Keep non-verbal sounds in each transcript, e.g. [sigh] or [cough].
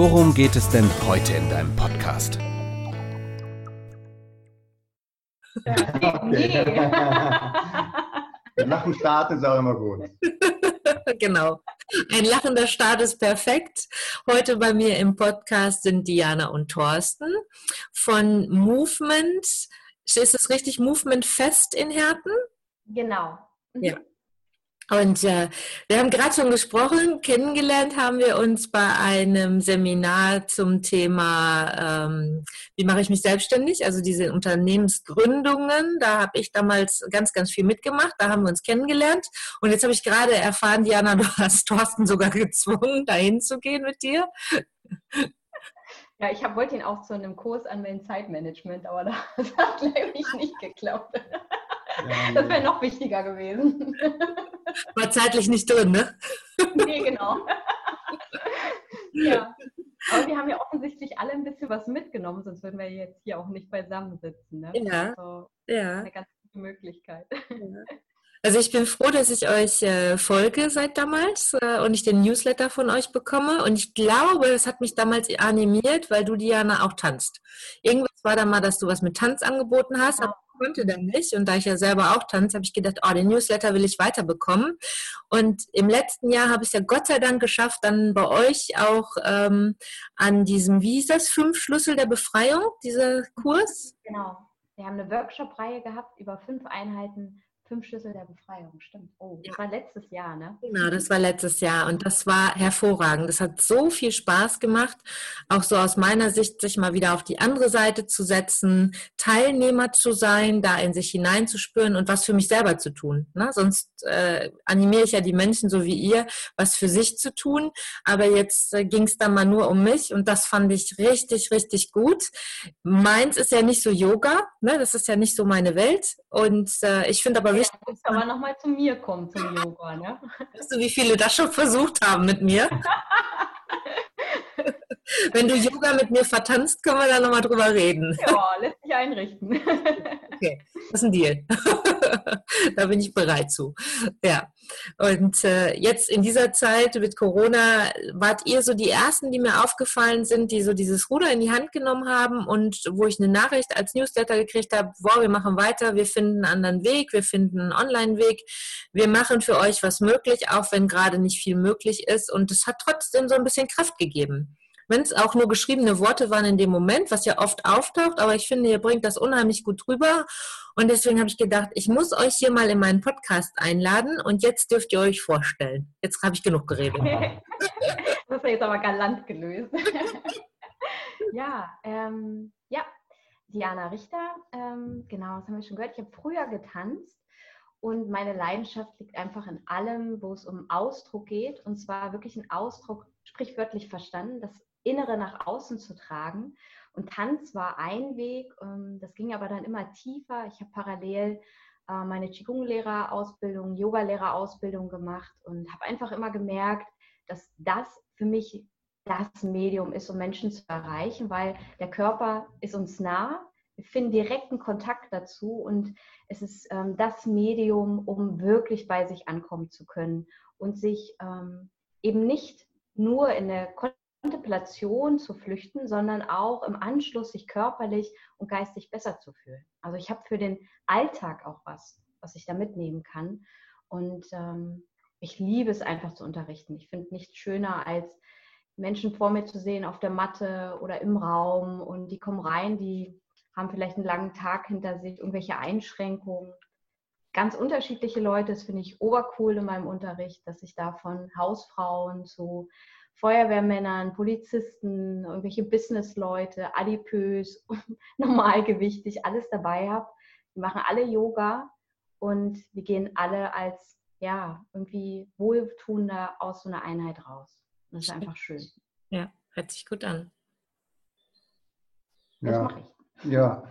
worum geht es denn heute in deinem Podcast? Okay. Nach dem Start ist auch immer gut. [laughs] genau. Ein lachender Start ist perfekt. Heute bei mir im Podcast sind Diana und Thorsten von Movement. Ist es richtig Movement Fest in Herten? Genau. Mhm. Ja. Und äh, wir haben gerade schon gesprochen, kennengelernt haben wir uns bei einem Seminar zum Thema, ähm, wie mache ich mich selbstständig, also diese Unternehmensgründungen. Da habe ich damals ganz, ganz viel mitgemacht, da haben wir uns kennengelernt. Und jetzt habe ich gerade erfahren, Diana, du hast Thorsten sogar [laughs] gezwungen, dahin zu gehen mit dir. Ja, ich hab, wollte ihn auch zu einem Kurs anmelden, Zeitmanagement, aber [laughs] das hat, glaube ich, nicht geklappt. Das wäre noch wichtiger gewesen. War zeitlich nicht drin, ne? Nee, genau. Ja. Aber wir haben ja offensichtlich alle ein bisschen was mitgenommen, sonst würden wir jetzt hier auch nicht beisammen sitzen. Ne? Ja. Also, ja. Eine ganz gute Möglichkeit. Ja. Also ich bin froh, dass ich euch äh, folge seit damals äh, und ich den Newsletter von euch bekomme. Und ich glaube, es hat mich damals animiert, weil du, Diana, auch tanzt. Irgendwas war da mal, dass du was mit Tanz angeboten hast, aber ich konnte dann nicht. Und da ich ja selber auch tanze, habe ich gedacht, oh, den Newsletter will ich weiterbekommen. Und im letzten Jahr habe ich es ja Gott sei Dank geschafft, dann bei euch auch ähm, an diesem, wie hieß das, fünf Schlüssel der Befreiung, dieser Kurs? Genau. Wir haben eine Workshop-Reihe gehabt über fünf Einheiten Fünf Schlüssel der Befreiung, stimmt. Oh, das ja. war letztes Jahr, ne? Genau, das war letztes Jahr und das war hervorragend. Das hat so viel Spaß gemacht, auch so aus meiner Sicht, sich mal wieder auf die andere Seite zu setzen, Teilnehmer zu sein, da in sich hineinzuspüren und was für mich selber zu tun. Ne? Sonst äh, animiere ich ja die Menschen so wie ihr, was für sich zu tun. Aber jetzt äh, ging es dann mal nur um mich und das fand ich richtig, richtig gut. Meins ist ja nicht so Yoga, ne? das ist ja nicht so meine Welt. Und äh, ich finde aber richtig. Ja, kann man nochmal zu mir kommen, zum Yoga. Ne? Weißt du, wie viele das schon versucht haben mit mir? [laughs] Wenn du Yoga mit mir vertanzt, können wir da nochmal drüber reden. Ja, lässt sich einrichten. Okay, das ist ein Deal. [laughs] da bin ich bereit zu. Ja. Und äh, jetzt in dieser Zeit mit Corona wart ihr so die ersten, die mir aufgefallen sind, die so dieses Ruder in die Hand genommen haben und wo ich eine Nachricht als Newsletter gekriegt habe, wow, wir machen weiter, wir finden einen anderen Weg, wir finden einen Online-Weg, wir machen für euch was möglich, auch wenn gerade nicht viel möglich ist. Und es hat trotzdem so ein bisschen Kraft gegeben wenn es auch nur geschriebene Worte waren in dem Moment, was ja oft auftaucht, aber ich finde, ihr bringt das unheimlich gut rüber. Und deswegen habe ich gedacht, ich muss euch hier mal in meinen Podcast einladen und jetzt dürft ihr euch vorstellen. Jetzt habe ich genug geredet. [laughs] das ist jetzt aber galant gelöst. [laughs] ja, ähm, ja, Diana Richter, ähm, genau, das haben wir schon gehört. Ich habe früher getanzt und meine Leidenschaft liegt einfach in allem, wo es um Ausdruck geht. Und zwar wirklich ein Ausdruck, sprichwörtlich verstanden, das Innere nach außen zu tragen. Und Tanz war ein Weg, ähm, das ging aber dann immer tiefer. Ich habe parallel äh, meine Qigong-Lehrerausbildung, Yoga-Lehrerausbildung gemacht und habe einfach immer gemerkt, dass das für mich das Medium ist, um Menschen zu erreichen, weil der Körper ist uns nah. Wir finden direkten Kontakt dazu und es ist ähm, das Medium, um wirklich bei sich ankommen zu können und sich ähm, eben nicht nur in der Kontemplation zu flüchten, sondern auch im Anschluss sich körperlich und geistig besser zu fühlen. Also ich habe für den Alltag auch was, was ich da mitnehmen kann. Und ähm, ich liebe es einfach zu unterrichten. Ich finde nichts schöner, als Menschen vor mir zu sehen auf der Matte oder im Raum und die kommen rein, die haben vielleicht einen langen Tag hinter sich, irgendwelche Einschränkungen. Ganz unterschiedliche Leute, das finde ich obercool in meinem Unterricht, dass ich da von Hausfrauen zu Feuerwehrmännern, Polizisten, irgendwelche Businessleute, adipös, [laughs] normalgewichtig, alles dabei habe. Die machen alle Yoga und wir gehen alle als ja, irgendwie wohltuender aus so einer Einheit raus. Und das ist einfach schön. Ja, hört sich gut an. Das ja. mache ich. Ja,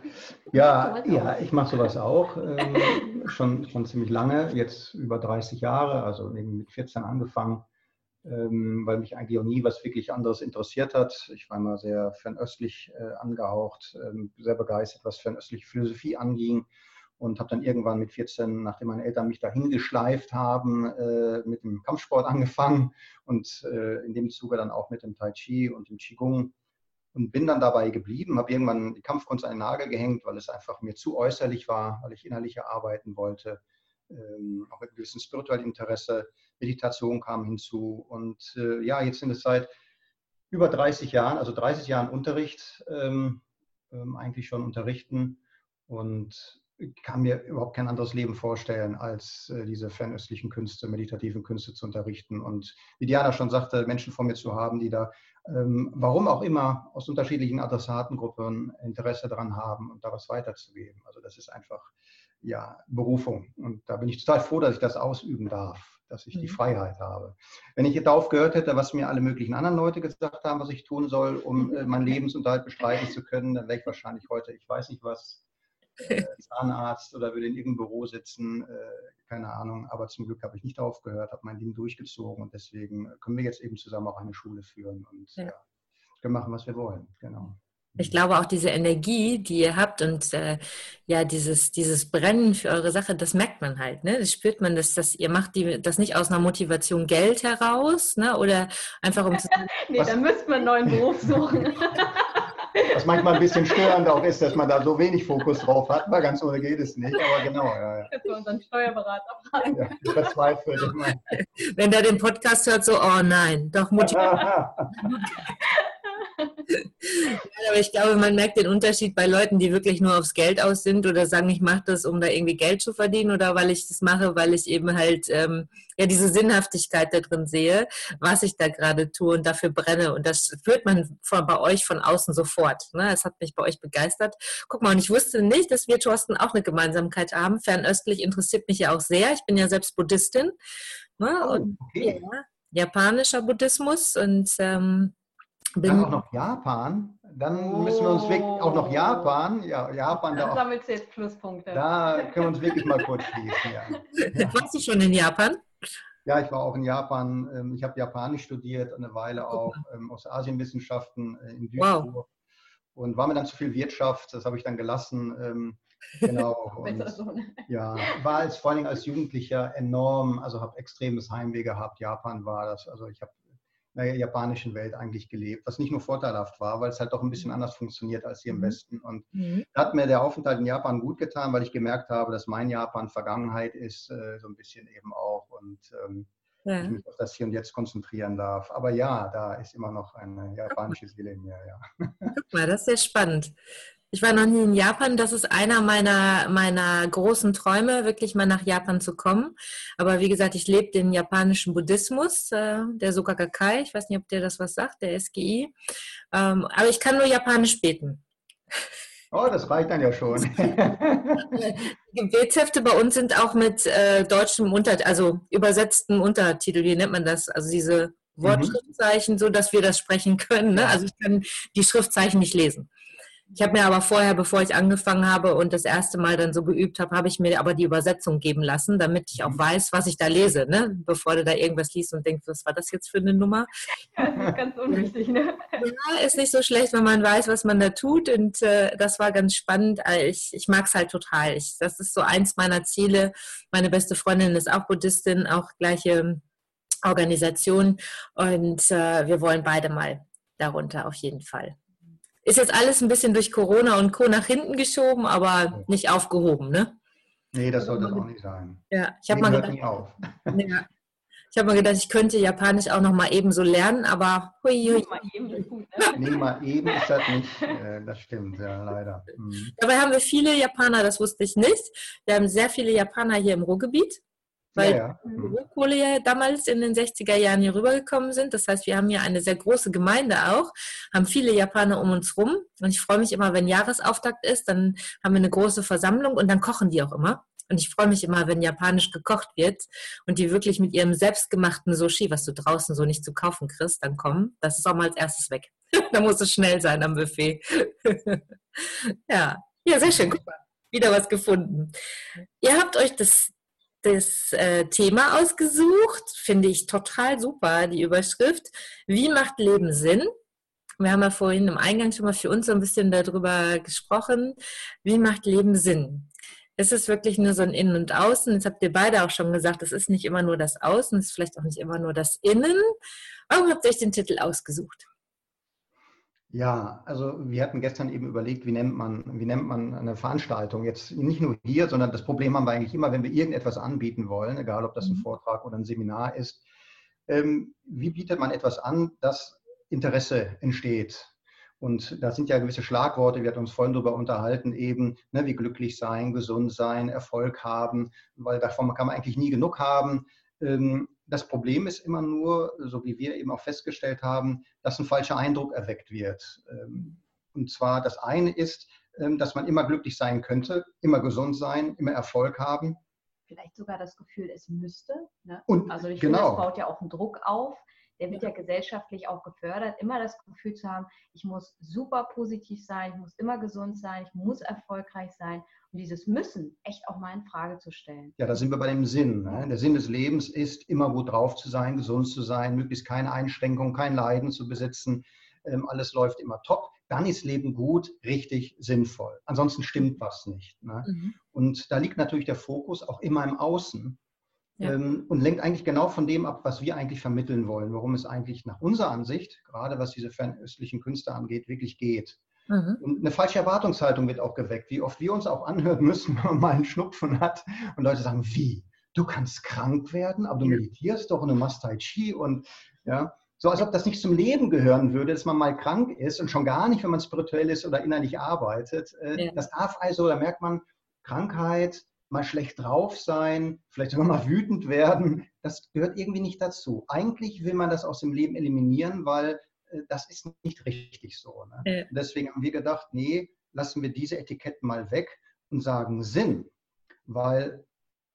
ja, [laughs] ja, ich mache sowas auch ähm, schon, schon ziemlich lange, jetzt über 30 Jahre, also mit 14 angefangen, ähm, weil mich eigentlich auch nie was wirklich anderes interessiert hat. Ich war immer sehr fernöstlich äh, angehaucht, ähm, sehr begeistert, was fernöstliche Philosophie anging und habe dann irgendwann mit 14, nachdem meine Eltern mich dahin geschleift haben, äh, mit dem Kampfsport [laughs] angefangen und äh, in dem Zuge dann auch mit dem Tai Chi und dem Qigong und bin dann dabei geblieben, habe irgendwann die Kampfkunst an den Nagel gehängt, weil es einfach mir zu äußerlich war, weil ich innerlicher arbeiten wollte, ähm, auch mit einem gewissen spirituellen Interesse. Meditation kam hinzu und äh, ja, jetzt sind es seit über 30 Jahren, also 30 Jahren Unterricht, ähm, ähm, eigentlich schon unterrichten und kann mir überhaupt kein anderes Leben vorstellen, als äh, diese fernöstlichen Künste, meditativen Künste zu unterrichten. Und wie Diana schon sagte, Menschen vor mir zu haben, die da, ähm, warum auch immer, aus unterschiedlichen Adressatengruppen Interesse daran haben und da was weiterzugeben. Also das ist einfach, ja, Berufung. Und da bin ich total froh, dass ich das ausüben darf, dass ich die mhm. Freiheit habe. Wenn ich darauf gehört hätte, was mir alle möglichen anderen Leute gesagt haben, was ich tun soll, um äh, meinen Lebensunterhalt bestreiten zu können, dann wäre ich wahrscheinlich heute, ich weiß nicht was, äh, [laughs] Zahnarzt oder würde in irgendeinem Büro sitzen, äh, keine Ahnung. Aber zum Glück habe ich nicht aufgehört, habe mein Ding durchgezogen und deswegen können wir jetzt eben zusammen auch eine Schule führen und ja. Ja, können machen, was wir wollen. Genau. Ich glaube auch diese Energie, die ihr habt und äh, ja dieses dieses Brennen für eure Sache, das merkt man halt. Ne? Das spürt man, dass, dass ihr macht die, das nicht aus einer Motivation Geld heraus, ne? Oder einfach um zu. [laughs] nee, dann müsste man einen neuen Beruf suchen. [laughs] Was manchmal ein bisschen störend auch ist, dass man da so wenig Fokus drauf hat, weil ganz ohne geht es nicht. Aber genau, ja. ja. Für unseren Steuerberater fragen. Ja, ich verzweifle immer. [laughs] Wenn der den Podcast hört, so, oh nein, doch Motivation. Aber ich glaube, man merkt den Unterschied bei Leuten, die wirklich nur aufs Geld aus sind oder sagen, ich mache das, um da irgendwie Geld zu verdienen oder weil ich das mache, weil ich eben halt ähm, ja diese Sinnhaftigkeit da drin sehe, was ich da gerade tue und dafür brenne. Und das führt man von, bei euch von außen sofort. Ne? Das hat mich bei euch begeistert. Guck mal, und ich wusste nicht, dass wir, Thorsten, auch eine Gemeinsamkeit haben. Fernöstlich interessiert mich ja auch sehr. Ich bin ja selbst Buddhistin. Ne? Oh, und, okay. ja, japanischer Buddhismus und ähm, dann auch noch Japan. Dann oh. müssen wir uns wirklich auch noch Japan. Ja, Japan da. sammelst du jetzt Pluspunkte. Da können wir uns wirklich mal kurz schließen. Ja. [laughs] Warst du schon in Japan? Ja, ich war auch in Japan. Ähm, ich habe Japanisch studiert, eine Weile auch ähm, aus Asienwissenschaften äh, in Duisburg. Wow. Und war mir dann zu viel Wirtschaft, das habe ich dann gelassen. Ähm, genau. [laughs] Und, ja, war als, vor allem als Jugendlicher enorm, also habe extremes Heimweh gehabt. Japan war das. Also ich habe der japanischen Welt eigentlich gelebt, was nicht nur vorteilhaft war, weil es halt doch ein bisschen anders funktioniert als hier im mhm. Westen. Und mhm. hat mir der Aufenthalt in Japan gut getan, weil ich gemerkt habe, dass mein Japan Vergangenheit ist, äh, so ein bisschen eben auch. Und ähm, ja. ich mich auf das Hier und Jetzt konzentrieren darf. Aber ja, da ist immer noch eine japanische Seele in mir. Ja. Guck mal, das ist sehr spannend. Ich war noch nie in Japan. Das ist einer meiner, meiner großen Träume, wirklich mal nach Japan zu kommen. Aber wie gesagt, ich lebe den japanischen Buddhismus, äh, der Soka Gakkai. Ich weiß nicht, ob der das was sagt, der SGI. Ähm, aber ich kann nur Japanisch beten. Oh, das reicht dann ja schon. [laughs] Die Gebetshefte bei uns sind auch mit äh, deutschem Unter, also übersetzten Untertitel. Wie nennt man das? Also diese mhm. Wortschriftzeichen, so dass wir das sprechen können. Ne? Also ich kann die Schriftzeichen nicht lesen. Ich habe mir aber vorher, bevor ich angefangen habe und das erste Mal dann so geübt habe, habe ich mir aber die Übersetzung geben lassen, damit ich auch mhm. weiß, was ich da lese, ne? bevor du da irgendwas liest und denkst, was war das jetzt für eine Nummer? Ja, [laughs] ganz unwichtig, ne? Ja, ist nicht so schlecht, wenn man weiß, was man da tut und äh, das war ganz spannend. Äh, ich, ich mag es halt total. Ich, das ist so eins meiner Ziele. Meine beste Freundin ist auch Buddhistin, auch gleiche Organisation und äh, wir wollen beide mal darunter auf jeden Fall. Ist jetzt alles ein bisschen durch Corona und Co. nach hinten geschoben, aber nicht aufgehoben, ne? Nee, das sollte auch nicht sein. Ja, ich habe mal gedacht, [laughs] ja, ich habe mal gedacht, ich könnte Japanisch auch noch mal eben so lernen, aber hui, hui. Mal eben ist gut, ne? Nee, mal eben ist das nicht. Äh, das stimmt, ja, leider. Mhm. Dabei haben wir viele Japaner, das wusste ich nicht. Wir haben sehr viele Japaner hier im Ruhrgebiet weil ja, ja. Mhm. Rückkohle ja damals in den 60er Jahren hier rübergekommen sind. Das heißt, wir haben hier eine sehr große Gemeinde auch, haben viele Japaner um uns rum. Und ich freue mich immer, wenn Jahresauftakt ist, dann haben wir eine große Versammlung und dann kochen die auch immer. Und ich freue mich immer, wenn japanisch gekocht wird und die wirklich mit ihrem selbstgemachten Sushi, was du draußen so nicht zu kaufen kriegst, dann kommen. Das ist auch mal als erstes weg. [laughs] da muss es schnell sein am Buffet. [laughs] Ja, ja, sehr schön. Guck mal, wieder was gefunden. Ihr habt euch das, das äh, Thema ausgesucht, finde ich total super, die Überschrift. Wie macht Leben Sinn? Wir haben ja vorhin im Eingang schon mal für uns so ein bisschen darüber gesprochen. Wie macht Leben Sinn? Es ist wirklich nur so ein Innen und Außen. Jetzt habt ihr beide auch schon gesagt, es ist nicht immer nur das Außen, es ist vielleicht auch nicht immer nur das Innen. Warum habt ihr euch den Titel ausgesucht? Ja, also wir hatten gestern eben überlegt, wie nennt man, wie nennt man eine Veranstaltung? Jetzt nicht nur hier, sondern das Problem haben wir eigentlich immer, wenn wir irgendetwas anbieten wollen, egal ob das ein mhm. Vortrag oder ein Seminar ist. Ähm, wie bietet man etwas an, dass Interesse entsteht? Und da sind ja gewisse Schlagworte, wir hatten uns vorhin darüber unterhalten, eben, ne, wie glücklich sein, gesund sein, Erfolg haben, weil davon kann man eigentlich nie genug haben. Ähm, das Problem ist immer nur, so wie wir eben auch festgestellt haben, dass ein falscher Eindruck erweckt wird. Ähm, und zwar das eine ist, ähm, dass man immer glücklich sein könnte, immer gesund sein, immer Erfolg haben. Vielleicht sogar das Gefühl, es müsste. Ne? Und also ich genau. finde, das baut ja auch einen Druck auf der wird ja gesellschaftlich auch gefördert, immer das Gefühl zu haben, ich muss super positiv sein, ich muss immer gesund sein, ich muss erfolgreich sein. Und dieses Müssen echt auch mal in Frage zu stellen. Ja, da sind wir bei dem Sinn. Ne? Der Sinn des Lebens ist, immer gut drauf zu sein, gesund zu sein, möglichst keine Einschränkungen, kein Leiden zu besitzen. Ähm, alles läuft immer top. Dann ist Leben gut, richtig, sinnvoll. Ansonsten stimmt was nicht. Ne? Mhm. Und da liegt natürlich der Fokus auch immer im Außen ja. Ähm, und lenkt eigentlich genau von dem ab, was wir eigentlich vermitteln wollen, worum es eigentlich nach unserer Ansicht, gerade was diese fernöstlichen Künste angeht, wirklich geht. Mhm. Und eine falsche Erwartungshaltung wird auch geweckt, wie oft wir uns auch anhören müssen, [laughs] wenn man mal einen Schnupfen hat und Leute sagen, wie? Du kannst krank werden, aber du meditierst doch und du machst Tai Chi und ja, so als ob das nicht zum Leben gehören würde, dass man mal krank ist und schon gar nicht, wenn man spirituell ist oder innerlich arbeitet. Äh, ja. Das darf also, da merkt man, Krankheit, mal schlecht drauf sein, vielleicht sogar mal wütend werden. Das gehört irgendwie nicht dazu. Eigentlich will man das aus dem Leben eliminieren, weil äh, das ist nicht richtig so. Ne? Ja. Deswegen haben wir gedacht, nee, lassen wir diese Etiketten mal weg und sagen Sinn. Weil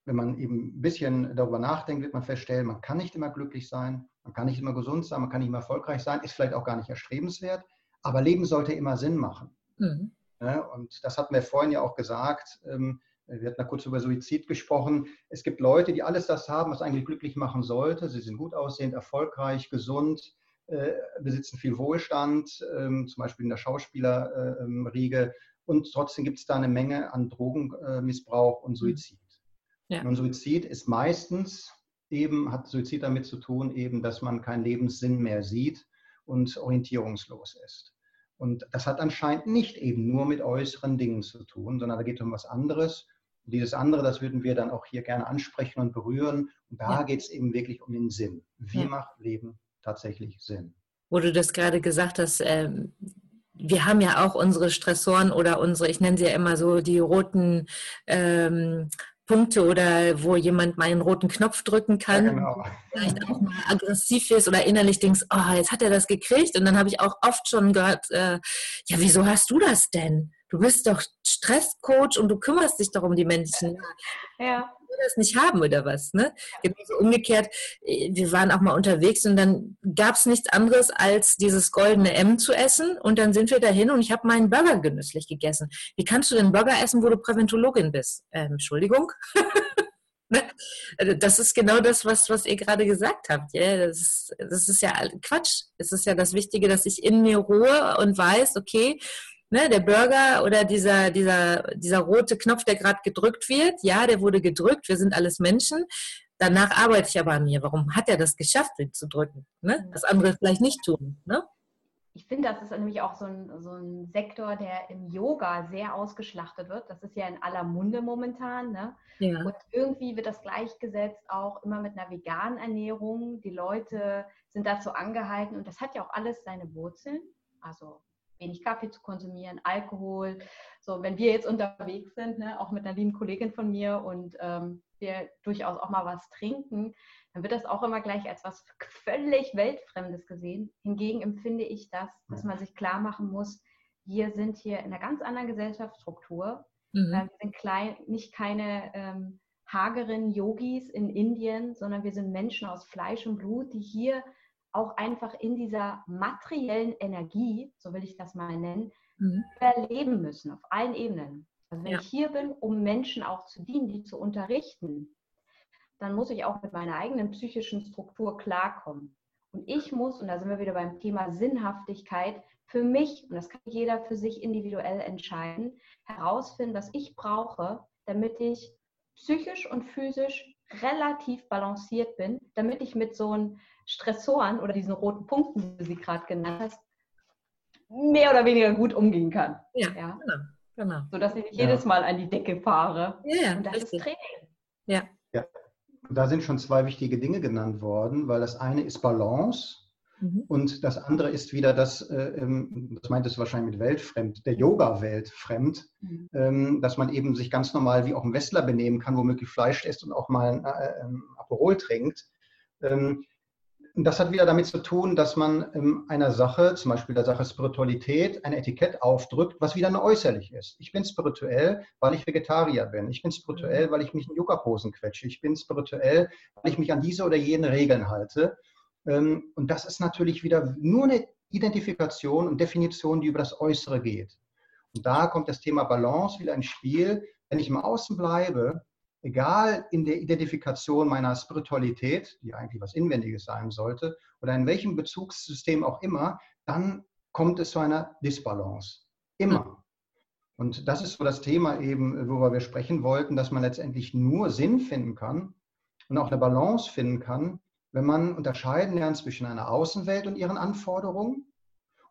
wenn man eben ein bisschen darüber nachdenkt, wird man feststellen, man kann nicht immer glücklich sein, man kann nicht immer gesund sein, man kann nicht immer erfolgreich sein, ist vielleicht auch gar nicht erstrebenswert, aber Leben sollte immer Sinn machen. Mhm. Ja, und das hatten wir vorhin ja auch gesagt. Ähm, wir hatten da kurz über Suizid gesprochen. Es gibt Leute, die alles das haben, was eigentlich glücklich machen sollte. Sie sind gut aussehend, erfolgreich, gesund, äh, besitzen viel Wohlstand, ähm, zum Beispiel in der Schauspielerriege. und trotzdem gibt es da eine Menge an Drogenmissbrauch und Suizid. Ja. Und Suizid ist meistens eben, hat Suizid damit zu tun, eben, dass man keinen Lebenssinn mehr sieht und orientierungslos ist. Und das hat anscheinend nicht eben nur mit äußeren Dingen zu tun, sondern da geht es um was anderes. Und dieses andere, das würden wir dann auch hier gerne ansprechen und berühren. Und da ja. geht es eben wirklich um den Sinn. Wie ja. macht Leben tatsächlich Sinn? Wo du das gerade gesagt hast, ähm, wir haben ja auch unsere Stressoren oder unsere, ich nenne sie ja immer so, die roten ähm, Punkte oder wo jemand mal einen roten Knopf drücken kann, ja, genau. vielleicht auch mal aggressiv ist oder innerlich denkst, oh, jetzt hat er das gekriegt. Und dann habe ich auch oft schon gehört, äh, ja, wieso hast du das denn? Du bist doch Stresscoach und du kümmerst dich doch um die Menschen. Ja das nicht haben oder was. Ne? Genauso umgekehrt, äh, wir waren auch mal unterwegs und dann gab es nichts anderes als dieses goldene M zu essen und dann sind wir dahin und ich habe meinen Burger genüsslich gegessen. Wie kannst du denn Burger essen, wo du Präventologin bist? Ähm, Entschuldigung. [laughs] Ne? Also das ist genau das, was, was ihr gerade gesagt habt. Ja, das, ist, das ist ja Quatsch. Es ist ja das Wichtige, dass ich in mir ruhe und weiß, okay, ne, der Burger oder dieser, dieser, dieser rote Knopf, der gerade gedrückt wird, ja, der wurde gedrückt, wir sind alles Menschen. Danach arbeite ich aber an mir. Warum hat er das geschafft, den zu drücken? Ne? Das andere vielleicht nicht tun. Ne? Ich finde, das ist nämlich auch so ein, so ein Sektor, der im Yoga sehr ausgeschlachtet wird. Das ist ja in aller Munde momentan. Ne? Ja. Und irgendwie wird das gleichgesetzt auch immer mit einer veganen Ernährung. Die Leute sind dazu angehalten und das hat ja auch alles seine Wurzeln. Also wenig Kaffee zu konsumieren, Alkohol. So, wenn wir jetzt unterwegs sind, ne, auch mit einer lieben Kollegin von mir und ähm, wir durchaus auch mal was trinken, dann wird das auch immer gleich als was völlig Weltfremdes gesehen. Hingegen empfinde ich das, dass man sich klar machen muss, wir sind hier in einer ganz anderen Gesellschaftsstruktur. Mhm. Äh, wir sind klein, nicht keine ähm, hageren Yogis in Indien, sondern wir sind Menschen aus Fleisch und Blut, die hier auch einfach in dieser materiellen Energie, so will ich das mal nennen, mhm. erleben müssen, auf allen Ebenen. Also wenn ja. ich hier bin, um Menschen auch zu dienen, die zu unterrichten, dann muss ich auch mit meiner eigenen psychischen Struktur klarkommen. Und ich muss, und da sind wir wieder beim Thema Sinnhaftigkeit, für mich, und das kann jeder für sich individuell entscheiden, herausfinden, was ich brauche, damit ich psychisch und physisch relativ balanciert bin, damit ich mit so einem Stressoren oder diesen roten Punkten, die Sie gerade genannt hast, mehr oder weniger gut umgehen kann. Ja, ja. genau. genau. Sodass ich nicht ja. jedes Mal an die Decke fahre. Ja, und das richtig. ist Training. Ja. ja. Da sind schon zwei wichtige Dinge genannt worden, weil das eine ist Balance mhm. und das andere ist wieder das, äh, ähm, das meint es wahrscheinlich mit weltfremd, der Yoga-Welt fremd, mhm. ähm, dass man eben sich ganz normal wie auch ein Westler benehmen kann, womöglich Fleisch isst und auch mal ein äh, ähm, Aperol trinkt. Ähm, das hat wieder damit zu tun, dass man ähm, einer Sache, zum Beispiel der Sache Spiritualität, ein Etikett aufdrückt, was wieder nur äußerlich ist. Ich bin spirituell, weil ich Vegetarier bin. Ich bin spirituell, weil ich mich in Yoga-Posen quetsche. Ich bin spirituell, weil ich mich an diese oder jene Regeln halte. Ähm, und das ist natürlich wieder nur eine Identifikation und Definition, die über das Äußere geht. Und da kommt das Thema Balance wieder ins Spiel. Wenn ich im Außen bleibe, egal in der Identifikation meiner Spiritualität, die eigentlich was Inwendiges sein sollte, oder in welchem Bezugssystem auch immer, dann kommt es zu einer Disbalance. Immer. Und das ist so das Thema eben, worüber wir sprechen wollten, dass man letztendlich nur Sinn finden kann und auch eine Balance finden kann, wenn man unterscheiden lernt zwischen einer Außenwelt und ihren Anforderungen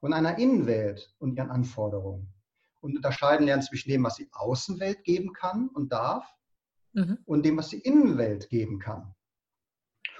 und einer Innenwelt und ihren Anforderungen. Und unterscheiden lernt zwischen dem, was die Außenwelt geben kann und darf mhm. und dem, was die Innenwelt geben kann.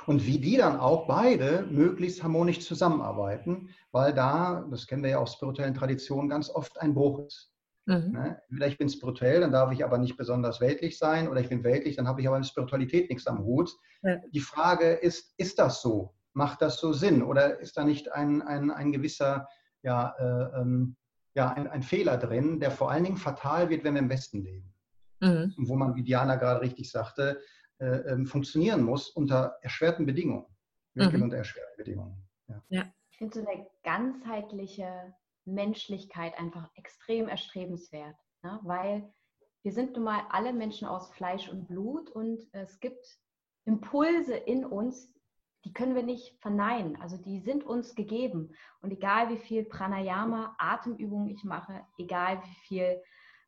Und wie die dann auch beide möglichst harmonisch zusammenarbeiten, weil da, das kennen wir ja aus spirituellen Traditionen, ganz oft ein Bruch ist. Mhm. Ne? Entweder ich bin spirituell, dann darf ich aber nicht besonders weltlich sein, oder ich bin weltlich, dann habe ich aber mit Spiritualität nichts am Hut. Ja. Die Frage ist, ist das so? Macht das so Sinn? Oder ist da nicht ein, ein, ein gewisser, ja, äh, ähm, ja ein, ein Fehler drin, der vor allen Dingen fatal wird, wenn wir im Westen leben? Mhm. wo man, wie Diana gerade richtig sagte, äh, ähm, funktionieren muss unter erschwerten Bedingungen. Wirklich mhm. unter erschwerten Bedingungen. Ja. ja. Ich finde so eine ganzheitliche Menschlichkeit einfach extrem erstrebenswert, ne? weil wir sind nun mal alle Menschen aus Fleisch und Blut und es gibt Impulse in uns, die können wir nicht verneinen. Also die sind uns gegeben. Und egal wie viel Pranayama, Atemübungen ich mache, egal wie viel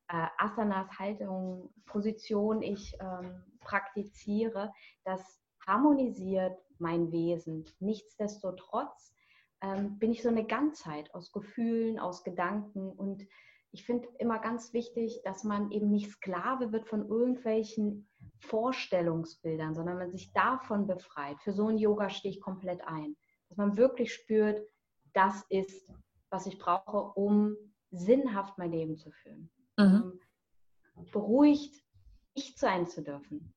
äh, Asanas, Haltung, Position ich ähm, praktiziere, das harmonisiert mein Wesen. Nichtsdestotrotz ähm, bin ich so eine Ganzheit aus Gefühlen, aus Gedanken und ich finde immer ganz wichtig, dass man eben nicht Sklave wird von irgendwelchen Vorstellungsbildern, sondern man sich davon befreit. Für so ein Yoga stehe ich komplett ein. Dass man wirklich spürt, das ist, was ich brauche, um sinnhaft mein Leben zu führen mhm. Ähm, beruhigt ich sein zu dürfen.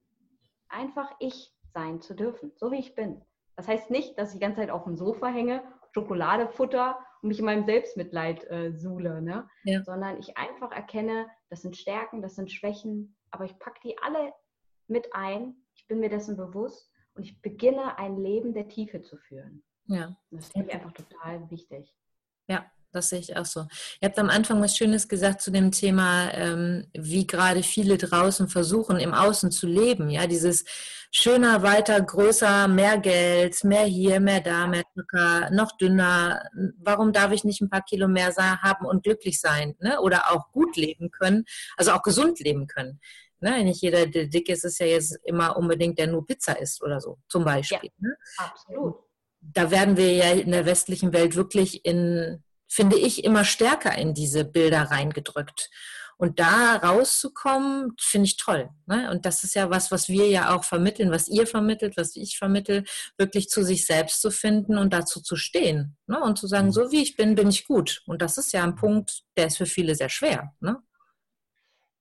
Einfach ich sein zu dürfen, so wie ich bin. Das heißt nicht, dass ich die ganze Zeit auf dem Sofa hänge, Schokolade futter und mich in meinem Selbstmitleid äh, suhle, ne? Ja. sondern ich einfach erkenne, das sind Stärken, das sind Schwächen, aber ich packe die alle mit ein, ich bin mir dessen bewusst und ich beginne ein Leben der Tiefe zu führen. Ja. Das finde ich einfach total wichtig. Ja, das sehe ich auch so. Ihr habt am Anfang was Schönes gesagt zu dem Thema, ähm, wie gerade viele draußen versuchen, im Außen zu leben. Ja, dieses schöner, weiter, größer, mehr Geld, mehr hier, mehr da, mehr Zucker, noch dünner. Warum darf ich nicht ein paar Kilo mehr haben und glücklich sein? Ne? Oder auch gut leben können, also auch gesund leben können. Ne? Nicht jeder, der dick ist, ist ja jetzt immer unbedingt, der nur Pizza isst oder so, zum Beispiel. Ja, ne? absolut. Da werden wir ja in der westlichen Welt wirklich in finde ich, immer stärker in diese Bilder reingedrückt. Und da rauszukommen, finde ich toll. Ne? Und das ist ja was, was wir ja auch vermitteln, was ihr vermittelt, was ich vermittel, wirklich zu sich selbst zu finden und dazu zu stehen. Ne? Und zu sagen, mhm. so wie ich bin, bin ich gut. Und das ist ja ein Punkt, der ist für viele sehr schwer. Ne?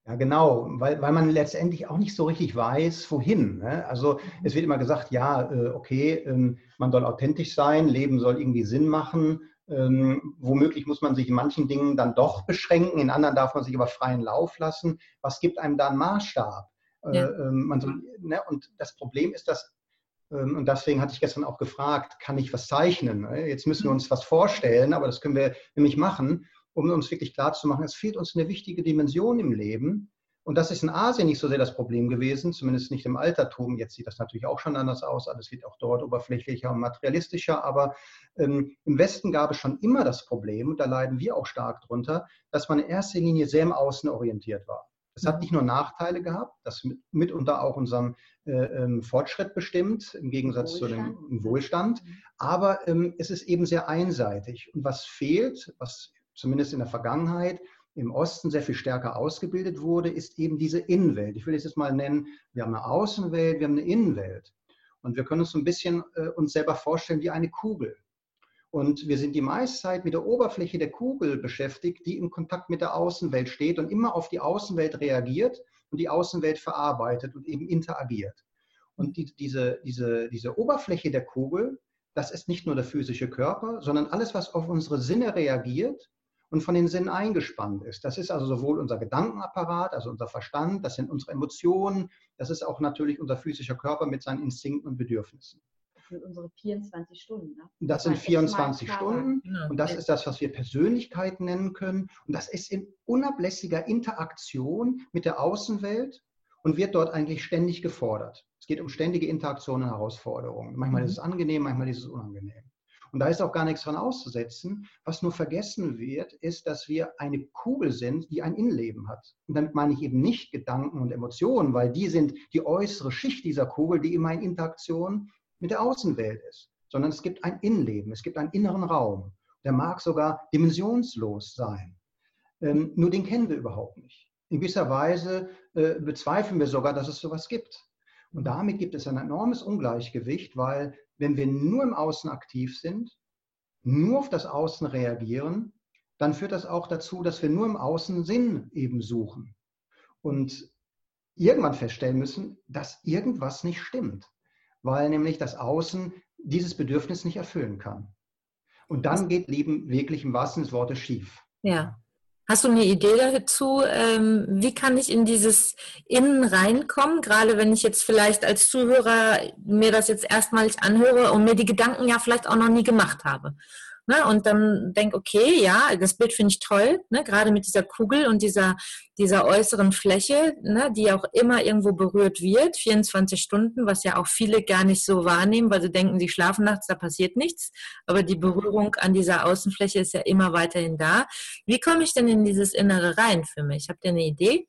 Ja, genau, weil, weil man letztendlich auch nicht so richtig weiß, wohin. Ne? Also es wird immer gesagt, ja, äh, okay, ähm, man soll authentisch sein, Leben soll irgendwie Sinn machen ähm, womöglich muss man sich in manchen Dingen dann doch beschränken, in anderen darf man sich aber freien Lauf lassen. Was gibt einem da einen Maßstab? Äh, ja. Äh, soll, ne? Und das Problem ist, dass Ähm, und deswegen hatte ich gestern auch gefragt, kann ich was zeichnen? Ne? Jetzt müssen wir uns was vorstellen, aber das können wir nämlich machen, um uns wirklich klarzumachen, es fehlt uns eine wichtige Dimension im Leben. Und das ist in Asien nicht so sehr das Problem gewesen, zumindest nicht im Altertum. Jetzt sieht das natürlich auch schon anders aus. Alles wird auch dort oberflächlicher und materialistischer. Aber ähm, im Westen gab es schon immer das Problem, und da leiden wir auch stark drunter, dass man in erster Linie sehr im Außen orientiert war. Das hat nicht nur Nachteile gehabt, das mitunter auch unseren äh, ähm, Fortschritt bestimmt, im Gegensatz Wohlstand. zu dem Wohlstand. Mhm. Aber ähm, es ist eben sehr einseitig. Und was fehlt, was zumindest in der Vergangenheit im Osten sehr viel stärker ausgebildet wurde, ist eben diese Innenwelt. Ich will es jetzt mal nennen, wir haben eine Außenwelt, wir haben eine Innenwelt. Und wir können uns so ein bisschen äh, uns selber vorstellen wie eine Kugel. Und wir sind die meiste Zeit mit der Oberfläche der Kugel beschäftigt, die in Kontakt mit der Außenwelt steht und immer auf die Außenwelt reagiert und die Außenwelt verarbeitet und eben interagiert. Und die, diese, diese, diese Oberfläche der Kugel, das ist nicht nur der physische Körper, sondern alles, was auf unsere Sinne reagiert und von den Sinnen eingespannt ist. Das ist also sowohl unser Gedankenapparat, also unser Verstand, das sind unsere Emotionen, das ist auch natürlich unser physischer Körper mit seinen Instinkten und Bedürfnissen sind unsere 24 Stunden. Ne? Das sind 24 Stunden genau. und das ist das, was wir Persönlichkeit nennen können. Und das ist in unablässiger Interaktion mit der Außenwelt und wird dort eigentlich ständig gefordert. Es geht um ständige Interaktion und Herausforderungen. Manchmal mhm. ist es angenehm, manchmal ist es unangenehm. Und da ist auch gar nichts dran auszusetzen. Was nur vergessen wird, ist, dass wir eine Kugel sind, die ein Innenleben hat. Und damit meine ich eben nicht Gedanken und Emotionen, weil die sind die äußere Schicht dieser Kugel, die immer in Interaktion mit der Außenwelt ist, sondern es gibt ein Innenleben, es gibt einen inneren Raum. Der mag sogar dimensionslos sein. Ähm, nur den kennen wir überhaupt nicht. In gewisser Weise äh, bezweifeln wir sogar, dass es sowas gibt. Und damit gibt es ein enormes Ungleichgewicht, weil wenn wir nur im Außen aktiv sind, nur auf das Außen reagieren, dann führt das auch dazu, dass wir nur im Außen Sinn eben suchen. Und irgendwann feststellen müssen, dass irgendwas nicht stimmt weil nämlich das Außen dieses Bedürfnis nicht erfüllen kann. Und dann geht Leben wirklich im wahrsten Sinne des Wortes schief. Ja. Hast du eine Idee dazu, ähm, wie kann ich in dieses Innen reinkommen, gerade wenn ich jetzt vielleicht als Zuhörer mir das jetzt erstmalig anhöre und mir die Gedanken ja vielleicht auch noch nie gemacht habe? Ne? Und dann denk, okay, ja, das Bild finde ich toll, ne? gerade mit dieser Kugel und dieser, dieser äußeren Fläche, ne? die auch immer irgendwo berührt wird, 24 Stunden, was ja auch viele gar nicht so wahrnehmen, weil sie denken, sie schlafen nachts, da passiert nichts. Aber die Berührung an dieser Außenfläche ist ja immer weiterhin da. Wie komme ich denn in dieses Innere rein für mich? Habt ihr eine Idee?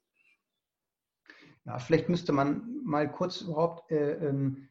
Ja, vielleicht müsste man mal kurz überhaupt äh, ähm,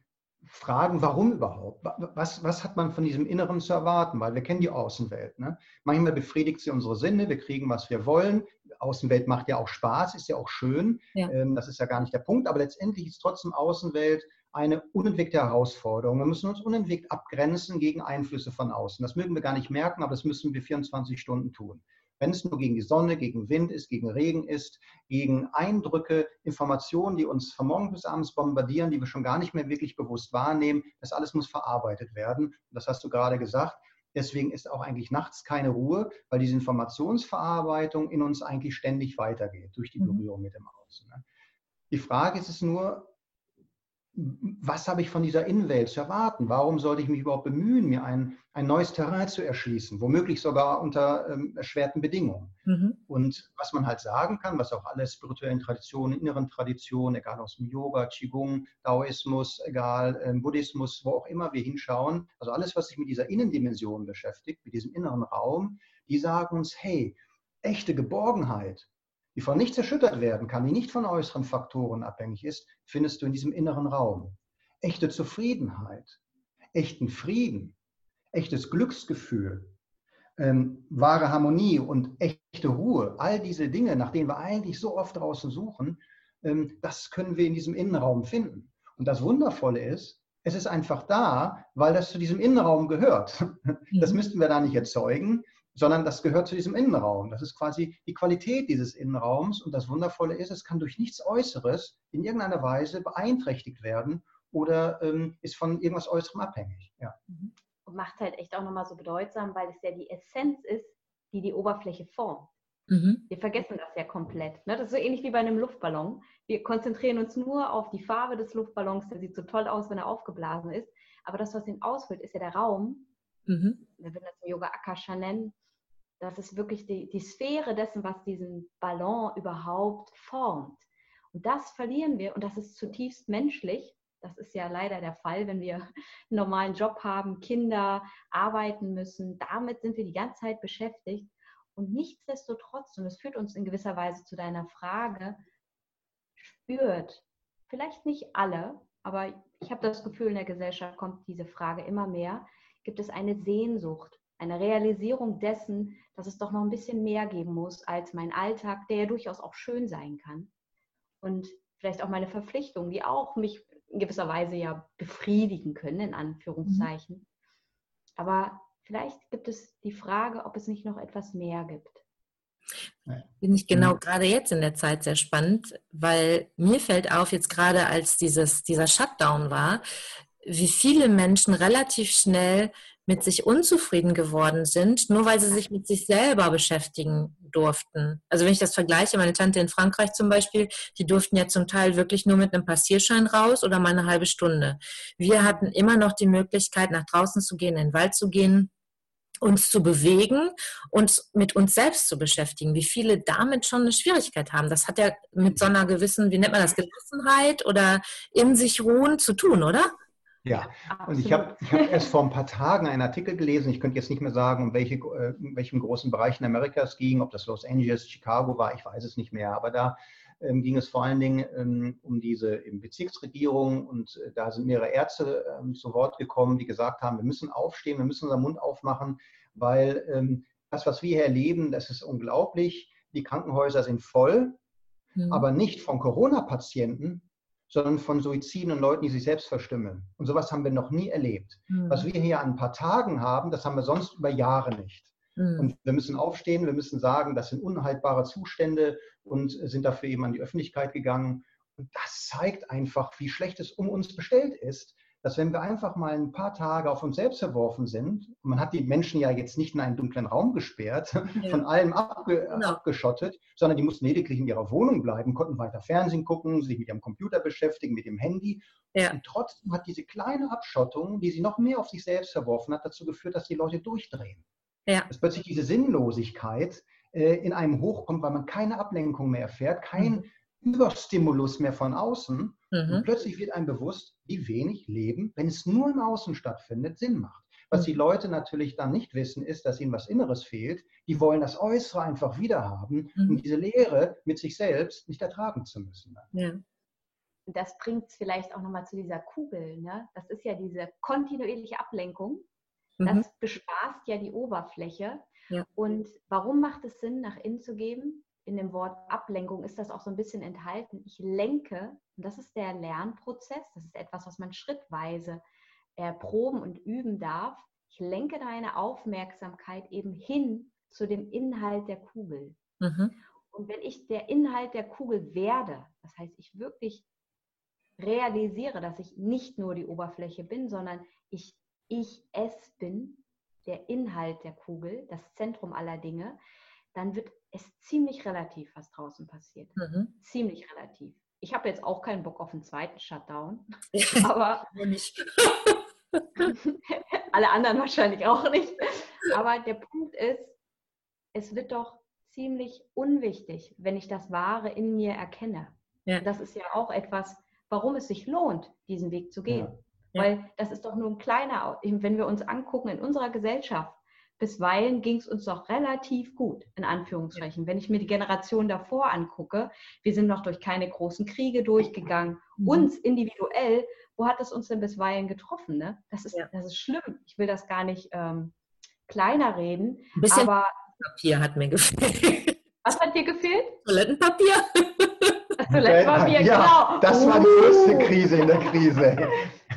fragen, warum überhaupt? Was, was hat man von diesem Inneren zu erwarten? Weil wir kennen die Außenwelt. Ne? Manchmal befriedigt sie unsere Sinne, wir kriegen, was wir wollen. Die Außenwelt macht ja auch Spaß, ist ja auch schön. Ja. Ähm, das ist ja gar nicht der Punkt. Aber letztendlich ist trotzdem Außenwelt eine unentwegte Herausforderung. Wir müssen uns unentwegt abgrenzen gegen Einflüsse von außen. Das mögen wir gar nicht merken, aber das müssen wir 24 Stunden tun. Wenn es nur gegen die Sonne, gegen Wind ist, gegen Regen ist, gegen Eindrücke, Informationen, die uns von morgens bis abends bombardieren, die wir schon gar nicht mehr wirklich bewusst wahrnehmen, das alles muss verarbeitet werden. Das hast du gerade gesagt. Deswegen ist auch eigentlich nachts keine Ruhe, weil diese Informationsverarbeitung in uns eigentlich ständig weitergeht durch die mhm. Berührung mit dem Außen. Ne? Die Frage ist es nur, was habe ich von dieser Innenwelt zu erwarten? Warum sollte ich mich überhaupt bemühen, mir ein, ein neues Terrain zu erschließen, womöglich sogar unter ähm, erschwerten Bedingungen? Mhm. Und was man halt sagen kann, was auch alle spirituellen Traditionen, inneren Traditionen, egal aus dem Yoga, Qigong, Daoismus, egal ähm, Buddhismus, wo auch immer wir hinschauen, also alles, was sich mit dieser Innendimension beschäftigt, mit diesem inneren Raum, die sagen uns, hey, echte Geborgenheit, die von nichts erschüttert werden kann, die nicht von äußeren Faktoren abhängig ist, findest du in diesem inneren Raum. Echte Zufriedenheit, echten Frieden, echtes Glücksgefühl, ähm, wahre Harmonie und echte Ruhe, all diese Dinge, nach denen wir eigentlich so oft draußen suchen, ähm, das können wir in diesem Innenraum finden. Und das Wundervolle ist, es ist einfach da, weil das zu diesem Innenraum gehört. [laughs] Das mhm. müssten wir da nicht erzeugen, sondern das gehört zu diesem Innenraum. Das ist quasi die Qualität dieses Innenraums. Und das Wundervolle ist, es kann durch nichts Äußeres in irgendeiner Weise beeinträchtigt werden oder ähm, ist von irgendwas Äußerem abhängig. Ja. Mhm. Und macht halt echt auch nochmal so bedeutsam, weil es ja die Essenz ist, die die Oberfläche formt. Mhm. Wir vergessen das ja komplett. Ne? Das ist so ähnlich wie bei einem Luftballon. Wir konzentrieren uns nur auf die Farbe des Luftballons, der sieht so toll aus, wenn er aufgeblasen ist. Aber das, was ihn ausfüllt, ist ja der Raum. Mhm. Wir würden das im Yoga Akasha nennen. Das ist wirklich die, die Sphäre dessen, was diesen Ballon überhaupt formt. Und das verlieren wir und das ist zutiefst menschlich. Das ist ja leider der Fall, wenn wir einen normalen Job haben, Kinder arbeiten müssen. Damit sind wir die ganze Zeit beschäftigt. Und nichtsdestotrotz, und es führt uns in gewisser Weise zu deiner Frage, spürt, vielleicht nicht alle, aber ich habe das Gefühl, in der Gesellschaft kommt diese Frage immer mehr, gibt es eine Sehnsucht, eine Realisierung dessen, dass es doch noch ein bisschen mehr geben muss als mein Alltag, der ja durchaus auch schön sein kann. Und vielleicht auch meine Verpflichtungen, die auch mich in gewisser Weise ja befriedigen können, in Anführungszeichen. Mhm. Aber Vielleicht gibt es die Frage, ob es nicht noch etwas mehr gibt. Finde ich genau mhm. gerade jetzt in der Zeit sehr spannend, weil mir fällt auf, jetzt gerade als dieses, dieser Shutdown war, wie viele Menschen relativ schnell mit sich unzufrieden geworden sind, nur weil sie sich mit sich selber beschäftigen durften. Also wenn ich das vergleiche, meine Tante in Frankreich zum Beispiel, die durften ja zum Teil wirklich nur mit einem Passierschein raus oder mal eine halbe Stunde. Wir hatten immer noch die Möglichkeit, nach draußen zu gehen, in den Wald zu gehen, uns zu bewegen und mit uns selbst zu beschäftigen, wie viele damit schon eine Schwierigkeit haben. Das hat ja mit so einer gewissen, wie nennt man das, Gelassenheit oder in sich ruhen zu tun, oder? Ja, und ich habe ich hab [laughs] erst vor ein paar Tagen einen Artikel gelesen, ich könnte jetzt nicht mehr sagen, um welche, äh, in welchem großen Bereich in Amerika es ging, ob das Los Angeles, Chicago war, ich weiß es nicht mehr, aber da ähm, ging es vor allen Dingen ähm, um diese Bezirksregierung und äh, da sind mehrere Ärzte ähm, zu Wort gekommen, die gesagt haben, wir müssen aufstehen, wir müssen unseren Mund aufmachen, weil ähm, das, was wir hier erleben, das ist unglaublich. Die Krankenhäuser sind voll, mhm. aber nicht von Corona-Patienten, sondern von Suiziden und Leuten, die sich selbst verstümmeln. Und sowas haben wir noch nie erlebt. Mhm. Was wir hier an ein paar Tagen haben, das haben wir sonst über Jahre nicht. Mhm. Und wir müssen aufstehen, wir müssen sagen, das sind unhaltbare Zustände und sind dafür eben an die Öffentlichkeit gegangen. Und das zeigt einfach, wie schlecht es um uns bestellt ist, dass wenn wir einfach mal ein paar Tage auf uns selbst verworfen sind, man hat die Menschen ja jetzt nicht in einen dunklen Raum gesperrt, [laughs] ja. von allem abge genau. abgeschottet, sondern die mussten lediglich in ihrer Wohnung bleiben, konnten weiter Fernsehen gucken, sich mit ihrem Computer beschäftigen, mit dem Handy. Ja. Und trotzdem hat diese kleine Abschottung, die sie noch mehr auf sich selbst verworfen hat, dazu geführt, dass die Leute durchdrehen. Ja. Dass plötzlich diese Sinnlosigkeit äh, in einem hochkommt, weil man keine Ablenkung mehr erfährt, kein mhm. Überstimulus mehr von außen. Mhm. Und plötzlich wird einem bewusst, wie wenig Leben, wenn es nur im Außen stattfindet, Sinn macht. Was mhm. die Leute natürlich dann nicht wissen, ist, dass ihnen was Inneres fehlt. Die wollen das Äußere einfach wiederhaben, mhm. um diese Leere mit sich selbst nicht ertragen zu müssen. Ja. Das bringt es vielleicht auch nochmal zu dieser Kugel. Ne? Das ist ja diese kontinuierliche Ablenkung, das mhm. bespaßt ja die Oberfläche. Ja. Und warum macht es Sinn, nach innen zu geben? In dem Wort Ablenkung ist das auch so ein bisschen enthalten. Ich lenke, und das ist der Lernprozess, das ist etwas, was man schrittweise erproben und üben darf. Ich lenke deine Aufmerksamkeit eben hin zu dem Inhalt der Kugel. Mhm. Und wenn ich der Inhalt der Kugel werde, das heißt, ich wirklich realisiere, dass ich nicht nur die Oberfläche bin, sondern ich ich es bin, der Inhalt der Kugel, das Zentrum aller Dinge, dann wird es ziemlich relativ, was draußen passiert. Mhm. Ziemlich relativ. Ich habe jetzt auch keinen Bock auf einen zweiten Shutdown, [laughs] aber [laughs] [laughs] alle anderen wahrscheinlich auch nicht. Aber der Punkt ist, es wird doch ziemlich unwichtig, wenn ich das Wahre in mir erkenne. Ja. Das ist ja auch etwas, warum es sich lohnt, diesen Weg zu gehen. Ja. Ja. Weil das ist doch nur ein kleiner, wenn wir uns angucken in unserer Gesellschaft, bisweilen ging es uns doch relativ gut, in Anführungszeichen. Wenn ich mir die Generation davor angucke, wir sind noch durch keine großen Kriege durchgegangen. Mhm. Uns individuell, wo hat es uns denn bisweilen getroffen? Ne? Das, ist, ja. das ist schlimm. Ich will das gar nicht ähm, kleiner reden. Ein bisschen aber Papier hat mir gefehlt. Was hat dir gefehlt? Toilettenpapier. Toilettenpapier, ja, genau. Das war die größte Krise in der Krise.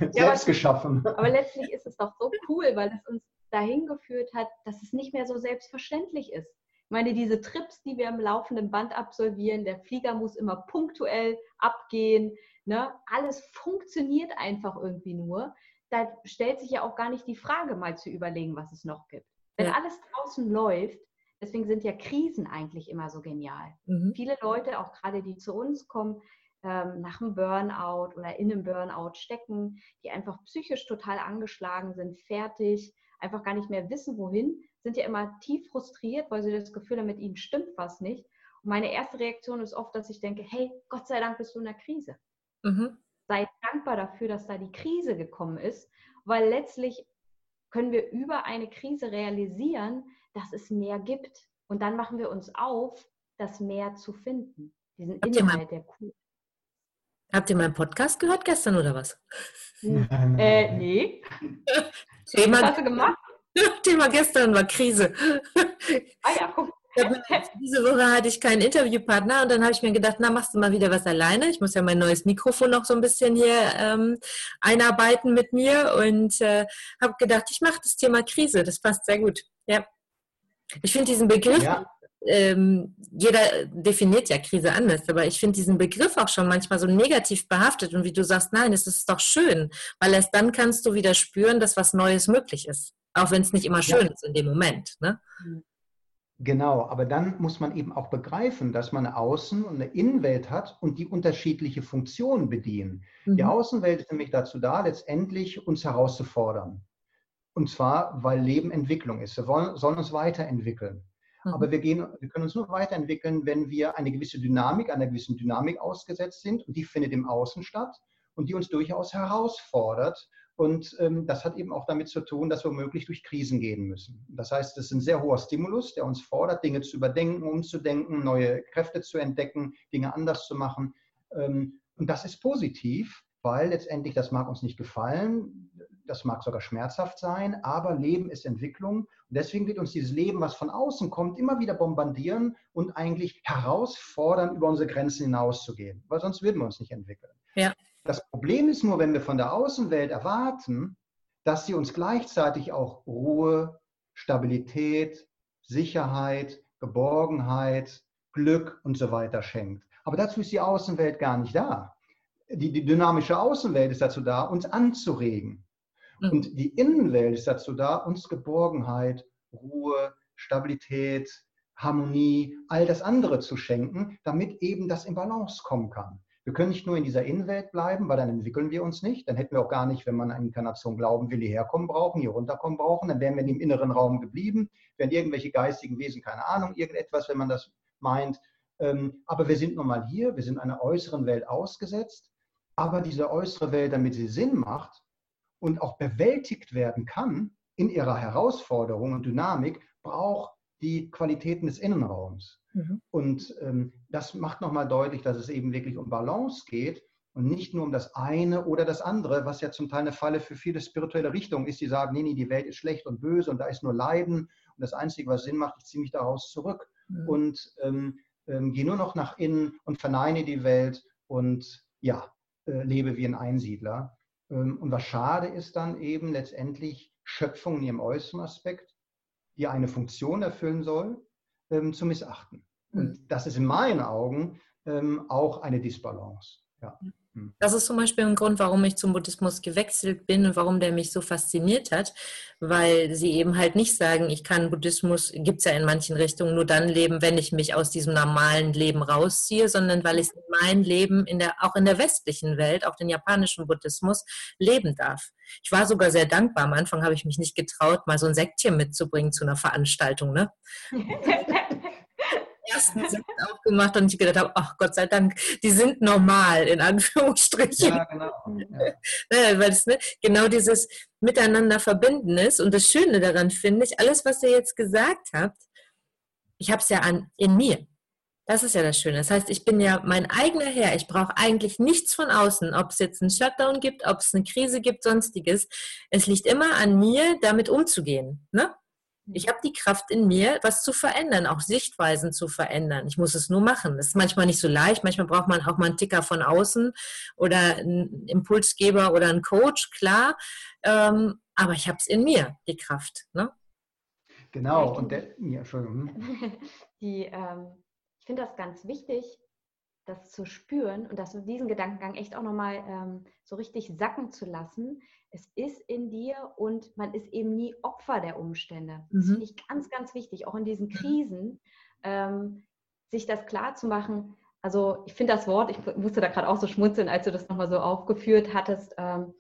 [laughs] Selbst ja, geschaffen. Aber letztlich ist es doch so cool, weil es uns dahin geführt hat, dass es nicht mehr so selbstverständlich ist. Ich meine, diese Trips, die wir im laufenden Band absolvieren, der Flieger muss immer punktuell abgehen, ne? alles funktioniert einfach irgendwie nur. Da stellt sich ja auch gar nicht die Frage, mal zu überlegen, was es noch gibt. Wenn ja. alles draußen läuft, Deswegen sind ja Krisen eigentlich immer so genial. Mhm. Viele Leute, auch gerade die zu uns kommen, ähm, nach einem Burnout oder in einem Burnout stecken, die einfach psychisch total angeschlagen sind, fertig, einfach gar nicht mehr wissen, wohin, sind ja immer tief frustriert, weil sie das Gefühl haben, mit ihnen stimmt was nicht. Und meine erste Reaktion ist oft, dass ich denke, hey, Gott sei Dank bist du in der Krise. Mhm. Sei dankbar dafür, dass da die Krise gekommen ist, weil letztlich können wir über eine Krise realisieren, dass es mehr gibt. Und dann machen wir uns auf, das Mehr zu finden. Diesen Habt Inhalt der Kuh. Habt ihr meinen Podcast gehört gestern oder was? Äh, nee. [laughs] Thema, was hast du gemacht? [laughs] Thema gestern war Krise. Ah ja, guck. Diese Woche hatte ich keinen Interviewpartner und dann habe ich mir gedacht, na, machst du mal wieder was alleine. Ich muss ja mein neues Mikrofon noch so ein bisschen hier ähm, einarbeiten mit mir und äh, habe gedacht, ich mache das Thema Krise. Das passt sehr gut. Ja. Ich finde diesen Begriff, ja. Ähm, jeder definiert ja Krise anders, aber ich finde diesen Begriff auch schon manchmal so negativ behaftet und wie du sagst, nein, es ist doch schön, weil erst dann kannst du wieder spüren, dass was Neues möglich ist. Auch wenn es nicht immer schön ja. ist in dem Moment. Ne? Mhm. Genau, aber dann muss man eben auch begreifen, dass man eine Außen- und eine Innenwelt hat und die unterschiedliche Funktionen bedienen. Mhm. Die Außenwelt ist nämlich dazu da, letztendlich uns herauszufordern. Und zwar, weil Leben Entwicklung ist. Wir wollen, sollen uns weiterentwickeln. Mhm. Aber wir, gehen, wir können uns nur weiterentwickeln, wenn wir eine gewisse Dynamik, einer gewissen Dynamik ausgesetzt sind. Und die findet im Außen statt und die uns durchaus herausfordert und ähm, das hat eben auch damit zu tun, dass wir womöglich durch Krisen gehen müssen. Das heißt, es ist ein sehr hoher Stimulus, der uns fordert, Dinge zu überdenken, umzudenken, neue Kräfte zu entdecken, Dinge anders zu machen. Ähm, und das ist positiv, weil letztendlich, das mag uns nicht gefallen, das mag sogar schmerzhaft sein, aber Leben ist Entwicklung. Und deswegen wird uns dieses Leben, was von außen kommt, immer wieder bombardieren und eigentlich herausfordern, über unsere Grenzen hinauszugehen, weil sonst würden wir uns nicht entwickeln. Ja. Das Problem ist nur, wenn wir von der Außenwelt erwarten, dass sie uns gleichzeitig auch Ruhe, Stabilität, Sicherheit, Geborgenheit, Glück und so weiter schenkt. Aber dazu ist die Außenwelt gar nicht da. Die, die dynamische Außenwelt ist dazu da, uns anzuregen. Mhm. Und die Innenwelt ist dazu da, uns Geborgenheit, Ruhe, Stabilität, Harmonie, all das andere zu schenken, damit eben das in Balance kommen kann. Wir können nicht nur in dieser Innenwelt bleiben, weil dann entwickeln wir uns nicht. Dann hätten wir auch gar nicht, wenn man an Inkarnation glauben will, hierher kommen brauchen, hier runterkommen brauchen. Dann wären wir im inneren Raum geblieben, wären irgendwelche geistigen Wesen, keine Ahnung, irgendetwas, wenn man das meint. Ähm, aber wir sind nun mal hier, wir sind einer äußeren Welt ausgesetzt. Aber diese äußere Welt, damit sie Sinn macht und auch bewältigt werden kann in ihrer Herausforderung und Dynamik, braucht die Qualitäten des Innenraums. Mhm. Und ähm, das macht nochmal deutlich, dass es eben wirklich um Balance geht und nicht nur um das eine oder das andere, was ja zum Teil eine Falle für viele spirituelle Richtungen ist, die sagen, nee, nee, die Welt ist schlecht und böse und da ist nur Leiden und das Einzige, was Sinn macht, ich ziehe mich daraus zurück mhm. und ähm, ähm, gehe nur noch nach innen und verneine die Welt und ja, äh, lebe wie ein Einsiedler. Ähm, und was schade ist dann eben letztendlich Schöpfung in ihrem äußeren Aspekt, die eine Funktion erfüllen soll, ähm, zu missachten. Und hm. das ist in meinen Augen ähm, auch eine Disbalance. Ja. Hm. Das ist zum Beispiel ein Grund, warum ich zum Buddhismus gewechselt bin und warum der mich so fasziniert hat, weil sie eben halt nicht sagen, ich kann Buddhismus, gibt es ja in manchen Richtungen, nur dann leben, wenn ich mich aus diesem normalen Leben rausziehe, sondern weil ich mein Leben in der, auch in der westlichen Welt, auch den japanischen Buddhismus, leben darf. Ich war sogar sehr dankbar. Am Anfang habe ich mich nicht getraut, mal so ein Säckchen mitzubringen zu einer Veranstaltung. Ne? [laughs] ersten Sekt aufgemacht und ich gedacht habe, ach Gott sei Dank, die sind normal, in Anführungsstrichen. Ja, genau. Ja. [laughs] Weil es ne, genau dieses Miteinander verbinden ist. Und das Schöne daran finde ich, alles, was ihr jetzt gesagt habt, ich habe es ja an, in mir. Das ist ja das Schöne. Das heißt, ich bin ja mein eigener Herr. Ich brauche eigentlich nichts von außen, ob es jetzt einen Shutdown gibt, ob es eine Krise gibt, sonstiges. Es liegt immer an mir, damit umzugehen. Ne? Ich habe die Kraft in mir, was zu verändern, auch Sichtweisen zu verändern. Ich muss es nur machen. Das ist manchmal nicht so leicht. Manchmal braucht man auch mal einen Ticker von außen oder einen Impulsgeber oder einen Coach, klar. Ähm, aber ich habe es in mir, die Kraft. Ne? Genau. Und der, ja, Entschuldigung. [laughs] Die, ähm, ich finde das ganz wichtig, das zu spüren und das, diesen Gedankengang echt auch nochmal ähm, so richtig sacken zu lassen. Es ist in dir und man ist eben nie Opfer der Umstände. Das mhm. finde ich ganz, ganz wichtig, auch in diesen Krisen, ähm, sich das klar zu machen. Also ich finde das Wort, ich musste da gerade auch so schmunzeln, als du das nochmal so aufgeführt hattest. Ähm,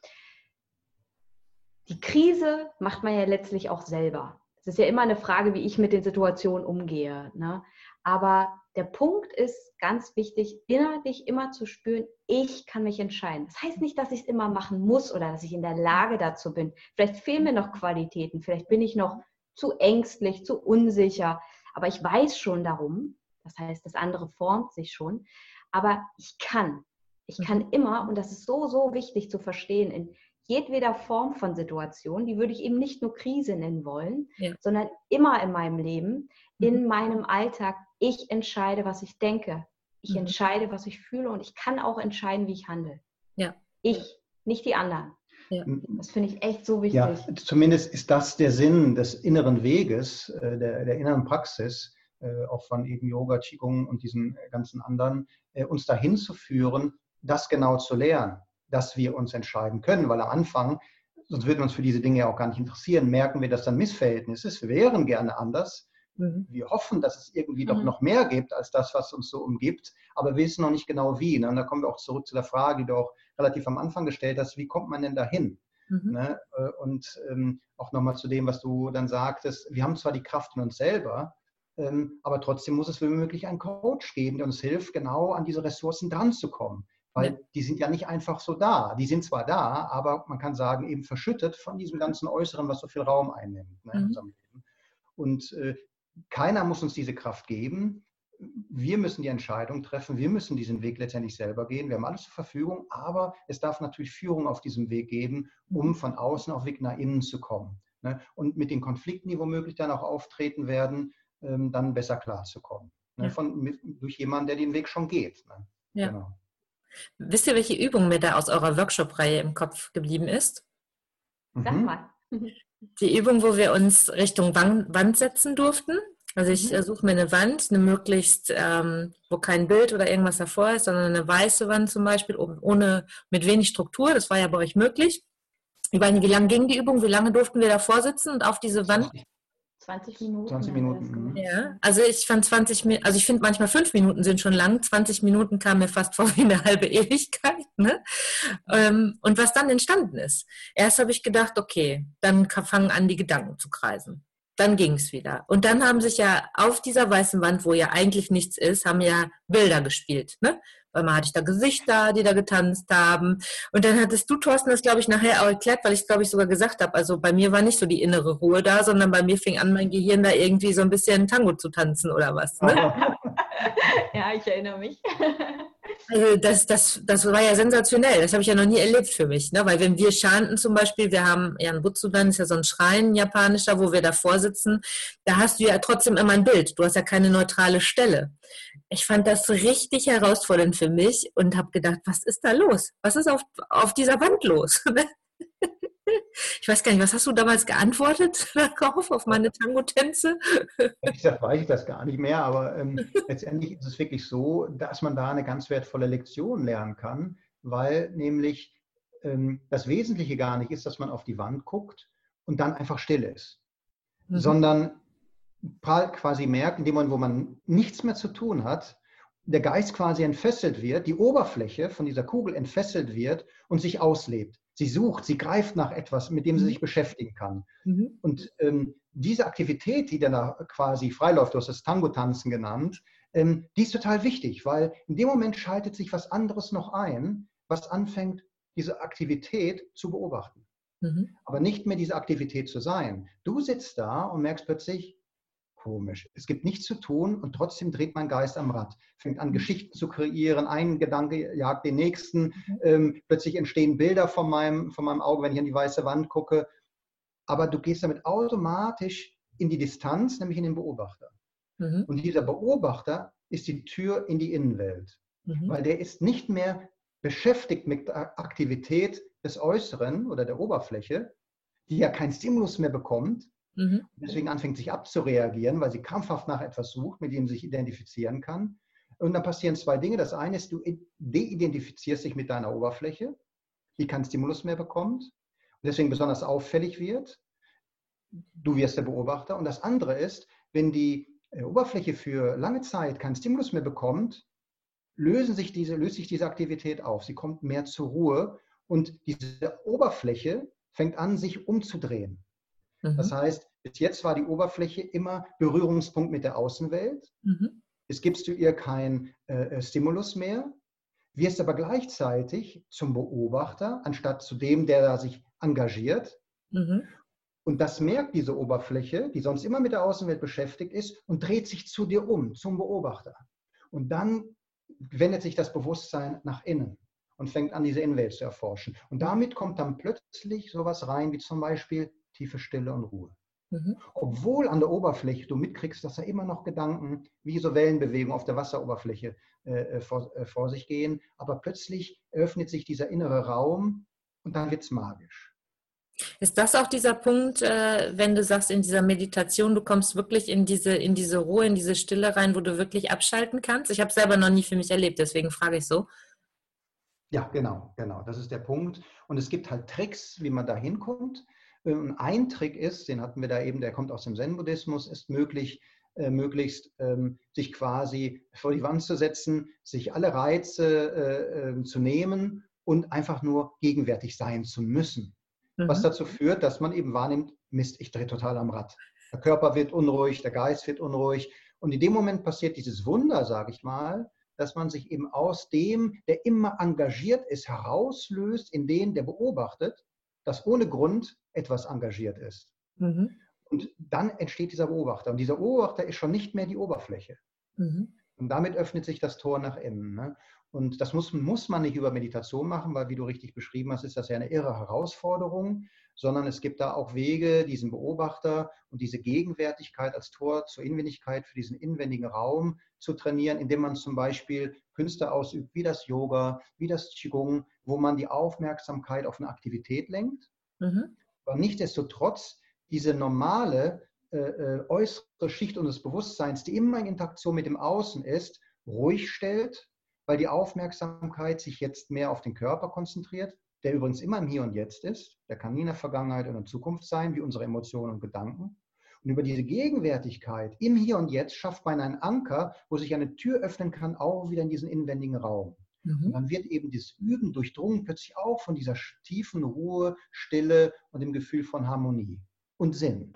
die Krise macht man ja letztlich auch selber. Es ist ja immer eine Frage, wie ich mit den Situationen umgehe. Ne? Aber der Punkt ist ganz wichtig, innerlich immer zu spüren, ich kann mich entscheiden. Das heißt nicht, dass ich es immer machen muss oder dass ich in der Lage dazu bin. Vielleicht fehlen mir noch Qualitäten, vielleicht bin ich noch zu ängstlich, zu unsicher, aber ich weiß schon darum. Das heißt, das andere formt sich schon. Aber ich kann. Ich kann mhm. immer, und das ist so, so wichtig zu verstehen, in jedweder Form von Situation, die würde ich eben nicht nur Krise nennen wollen, ja. sondern immer in meinem Leben, in mhm. meinem Alltag ich entscheide, was ich denke. Ich mhm. entscheide, was ich fühle und ich kann auch entscheiden, wie ich handle. Ja. Ich, nicht die anderen. Ja. Das finde ich echt so wichtig. Ja, zumindest ist das der Sinn des inneren Weges, äh, der, der inneren Praxis, äh, auch von eben Yoga, Qigong und diesen ganzen anderen, äh, uns dahin zu führen, das genau zu lernen, dass wir uns entscheiden können, weil am Anfang, sonst würden wir uns für diese Dinge ja auch gar nicht interessieren, merken wir, dass dann Missverhältnis ist. Wir wären gerne anders, Mhm. Wir hoffen, dass es irgendwie mhm. doch noch mehr gibt als das, was uns so umgibt, aber wir wissen noch nicht genau wie. Ne? Und da kommen wir auch zurück zu der Frage, die du auch relativ am Anfang gestellt hast, wie kommt man denn dahin? Mhm. Ne? Äh, und ähm, auch nochmal zu dem, was du dann sagtest, wir haben zwar die Kraft in uns selber, ähm, aber trotzdem muss es womöglich einen Coach geben, der uns hilft, genau an diese Ressourcen dran zu kommen. Weil ja. die sind ja nicht einfach so da. Die sind zwar da, aber man kann sagen, eben verschüttet von diesem ganzen Äußeren, was so viel Raum einnimmt ne, in mhm. unserem Leben. Und äh, keiner muss uns diese Kraft geben. Wir müssen die Entscheidung treffen. Wir müssen diesen Weg letztendlich selber gehen. Wir haben alles zur Verfügung, aber es darf natürlich Führung auf diesem Weg geben, um von außen auf Weg nach innen zu kommen. Ne? Und mit den Konflikten, die womöglich dann auch auftreten werden, ähm, dann besser klarzukommen. Ne? Von, durch jemanden, der den Weg schon geht. Ne? Ja. Genau. Wisst ihr, welche Übung mir da aus eurer Workshop-Reihe im Kopf geblieben ist? Sag mhm. mal. Die Übung, wo wir uns Richtung Wand setzen durften. Also ich mhm. Äh, suche mir eine Wand, eine möglichst, ähm, wo kein Bild oder irgendwas davor ist, sondern eine weiße Wand zum Beispiel, ohne, mit wenig Struktur. Das war ja bei euch möglich. Ich weiß nicht, wie lange ging die Übung? Wie lange durften wir davor sitzen und auf diese Wand 20 Minuten. 20 Minuten. Ja, also ich fand 20 Minuten, also ich finde manchmal fünf Minuten sind schon lang. 20 Minuten kam mir fast vor wie eine halbe Ewigkeit. Ne? Ähm, und was dann entstanden ist. Erst habe ich gedacht, okay, dann fangen an, die Gedanken zu kreisen. Dann ging es wieder. Und dann haben sich ja auf dieser weißen Wand, wo ja eigentlich nichts ist, haben ja Bilder gespielt. Ne? weil mal hatte ich da Gesichter, die da getanzt haben. Und dann hattest du, Thorsten, das glaube ich nachher auch erklärt, weil ich es glaube ich sogar gesagt habe. Also bei mir war nicht so die innere Ruhe da, sondern bei mir fing an, mein Gehirn da irgendwie so ein bisschen Tango zu tanzen oder was. Ne? [laughs] ja, ich erinnere mich. [laughs] Also das, das, das war ja sensationell. Das habe ich ja noch nie erlebt für mich. Ne? Weil wenn wir chanten zum Beispiel, wir haben ja ein Butsudan, ist ja so ein Schrein japanischer, wo wir davor sitzen, da hast du ja trotzdem immer ein Bild. Du hast ja keine neutrale Stelle. Ich fand das richtig herausfordernd für mich und habe gedacht, was ist da los? Was ist auf, auf dieser Wand los? [laughs] Ich weiß gar nicht, was hast du damals geantwortet [laughs] darauf, auf meine Tango-Tänze? [laughs] Ich gesagt, weiß ich das gar nicht mehr, aber ähm, letztendlich ist es wirklich so, dass man da eine ganz wertvolle Lektion lernen kann, weil nämlich ähm, das Wesentliche gar nicht ist, dass man auf die Wand guckt und dann einfach still ist, mhm. sondern quasi merkt, in dem Moment, wo man nichts mehr zu tun hat, der Geist quasi entfesselt wird, die Oberfläche von dieser Kugel entfesselt wird und sich auslebt. Sie sucht, sie greift nach etwas, mit dem sie mhm. sich beschäftigen kann. Mhm. Und ähm, diese Aktivität, die dann da quasi freiläuft, du hast das Tango-Tanzen genannt, ähm, die ist total wichtig, weil in dem Moment schaltet sich was anderes noch ein, was anfängt, diese Aktivität zu beobachten. Mhm. Aber nicht mehr diese Aktivität zu sein. Du sitzt da und merkst plötzlich, komisch. Es gibt nichts zu tun und trotzdem dreht mein Geist am Rad, fängt an. Geschichten zu kreieren, ein Gedanke jagt den nächsten, mhm. ähm, plötzlich entstehen Bilder von meinem, von meinem Auge, wenn ich an die weiße Wand gucke. Aber du gehst damit automatisch in die Distanz, nämlich in den Beobachter. Mhm. Und dieser Beobachter ist die Tür in die Innenwelt, mhm. weil der ist nicht mehr beschäftigt mit der Aktivität des Äußeren oder der Oberfläche, die ja keinen Stimulus mehr bekommt, Mhm. Deswegen anfängt sich abzureagieren, weil sie krampfhaft nach etwas sucht, mit dem sie sich identifizieren kann. Und dann passieren zwei Dinge. Das eine ist, du deidentifizierst dich mit deiner Oberfläche, die keinen Stimulus mehr bekommt und deswegen besonders auffällig wird. Du wirst der Beobachter. Und das andere ist, wenn die äh, Oberfläche für lange Zeit keinen Stimulus mehr bekommt, lösen sich diese, löst sich diese Aktivität auf. Sie kommt mehr zur Ruhe und diese Oberfläche fängt an, sich umzudrehen. Mhm. Das heißt, bis jetzt war die Oberfläche immer Berührungspunkt mit der Außenwelt. Mhm. Jetzt gibst du ihr keinen äh, äh, Stimulus mehr, wirst aber gleichzeitig zum Beobachter, anstatt zu dem, der da sich engagiert. Mhm. Und das merkt diese Oberfläche, die sonst immer mit der Außenwelt beschäftigt ist, und dreht sich zu dir um, zum Beobachter. Und dann wendet sich das Bewusstsein nach innen und fängt an, diese Innenwelt zu erforschen. Und damit kommt dann plötzlich sowas rein, wie zum Beispiel tiefe Stille und Ruhe. Mhm. Obwohl an der Oberfläche du mitkriegst, dass da immer noch Gedanken wie so Wellenbewegungen auf der Wasseroberfläche äh, äh vor, äh, vor sich gehen, aber plötzlich öffnet sich dieser innere Raum und dann wird es magisch. Ist das auch dieser Punkt, äh, wenn du sagst, in dieser Meditation, du kommst wirklich in diese, in diese Ruhe, in diese Stille rein, wo du wirklich abschalten kannst? Ich habe es selber noch nie für mich erlebt, deswegen frage ich so. Ja, genau, genau. Das ist der Punkt. Und es gibt halt Tricks, wie man da hinkommt. Ähm, ein Trick ist, den hatten wir da eben, der kommt aus dem Zen-Buddhismus, ist möglich, äh, möglichst ähm, sich quasi vor die Wand zu setzen, sich alle Reize äh, äh, zu nehmen und einfach nur gegenwärtig sein zu müssen mhm. was dazu führt, dass man eben wahrnimmt, Mist, ich drehe total am Rad. Der Körper wird unruhig, der Geist wird unruhig. Und in dem Moment passiert dieses Wunder, sage ich mal, dass man sich eben aus dem, der immer engagiert ist, herauslöst, in den, der beobachtet, dass ohne Grund etwas engagiert ist. Mhm. Und dann entsteht dieser Beobachter. Und dieser Beobachter ist schon nicht mehr die Oberfläche. Mhm. Und damit öffnet sich das Tor nach innen. Ne? Und das muss, muss man nicht über Meditation machen, weil, wie du richtig beschrieben hast, ist das ja eine irre Herausforderung, sondern es gibt da auch Wege, diesen Beobachter und diese Gegenwärtigkeit als Tor zur Inwendigkeit für diesen inwendigen Raum zu trainieren, indem man zum Beispiel Künste ausübt, wie das Yoga, wie das Qigong, wo man die Aufmerksamkeit auf eine Aktivität lenkt. Mhm. Aber nichtsdestotrotz diese normale äh, äh äußere Schicht unseres Bewusstseins, die immer in Interaktion mit dem Außen ist, ruhig stellt weil die Aufmerksamkeit sich jetzt mehr auf den Körper konzentriert, der übrigens immer im Hier und Jetzt ist. Der kann nie in der Vergangenheit oder in Zukunft sein, wie unsere Emotionen und Gedanken. Und über diese Gegenwärtigkeit im Hier und Jetzt schafft man einen Anker, wo sich eine Tür öffnen kann, auch wieder in diesen inwendigen Raum. Mhm. Und dann wird eben das Üben durchdrungen plötzlich auch von dieser tiefen Ruhe, Stille und dem Gefühl von Harmonie und Sinn.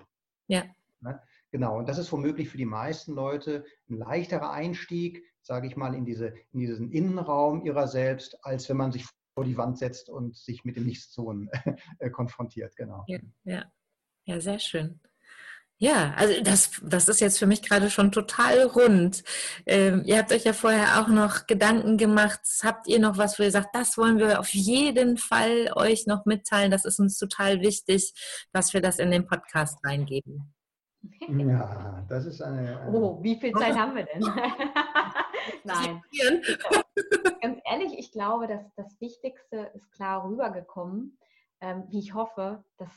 Ja. Ne? Genau, und das ist womöglich für die meisten Leute ein leichterer Einstieg, sage ich mal, in, diese, in diesen Innenraum ihrer selbst, als wenn man sich vor die Wand setzt und sich mit dem Nichtstun [laughs] äh, konfrontiert. Genau. Ja, ja. ja, sehr schön. Ja, also das, das ist jetzt für mich gerade schon total rund. Ähm, ihr habt euch ja vorher auch noch Gedanken gemacht. Habt ihr noch was, wo ihr sagt, das wollen wir auf jeden Fall euch noch mitteilen? Das ist uns total wichtig, dass wir das in den Podcast reingeben. Ja, das ist eine. eine oh, wie viel Zeit haben wir denn? [laughs] Nein. Ehrlich, ich glaube, dass das Wichtigste ist klar rübergekommen, ähm, wie ich hoffe, dass,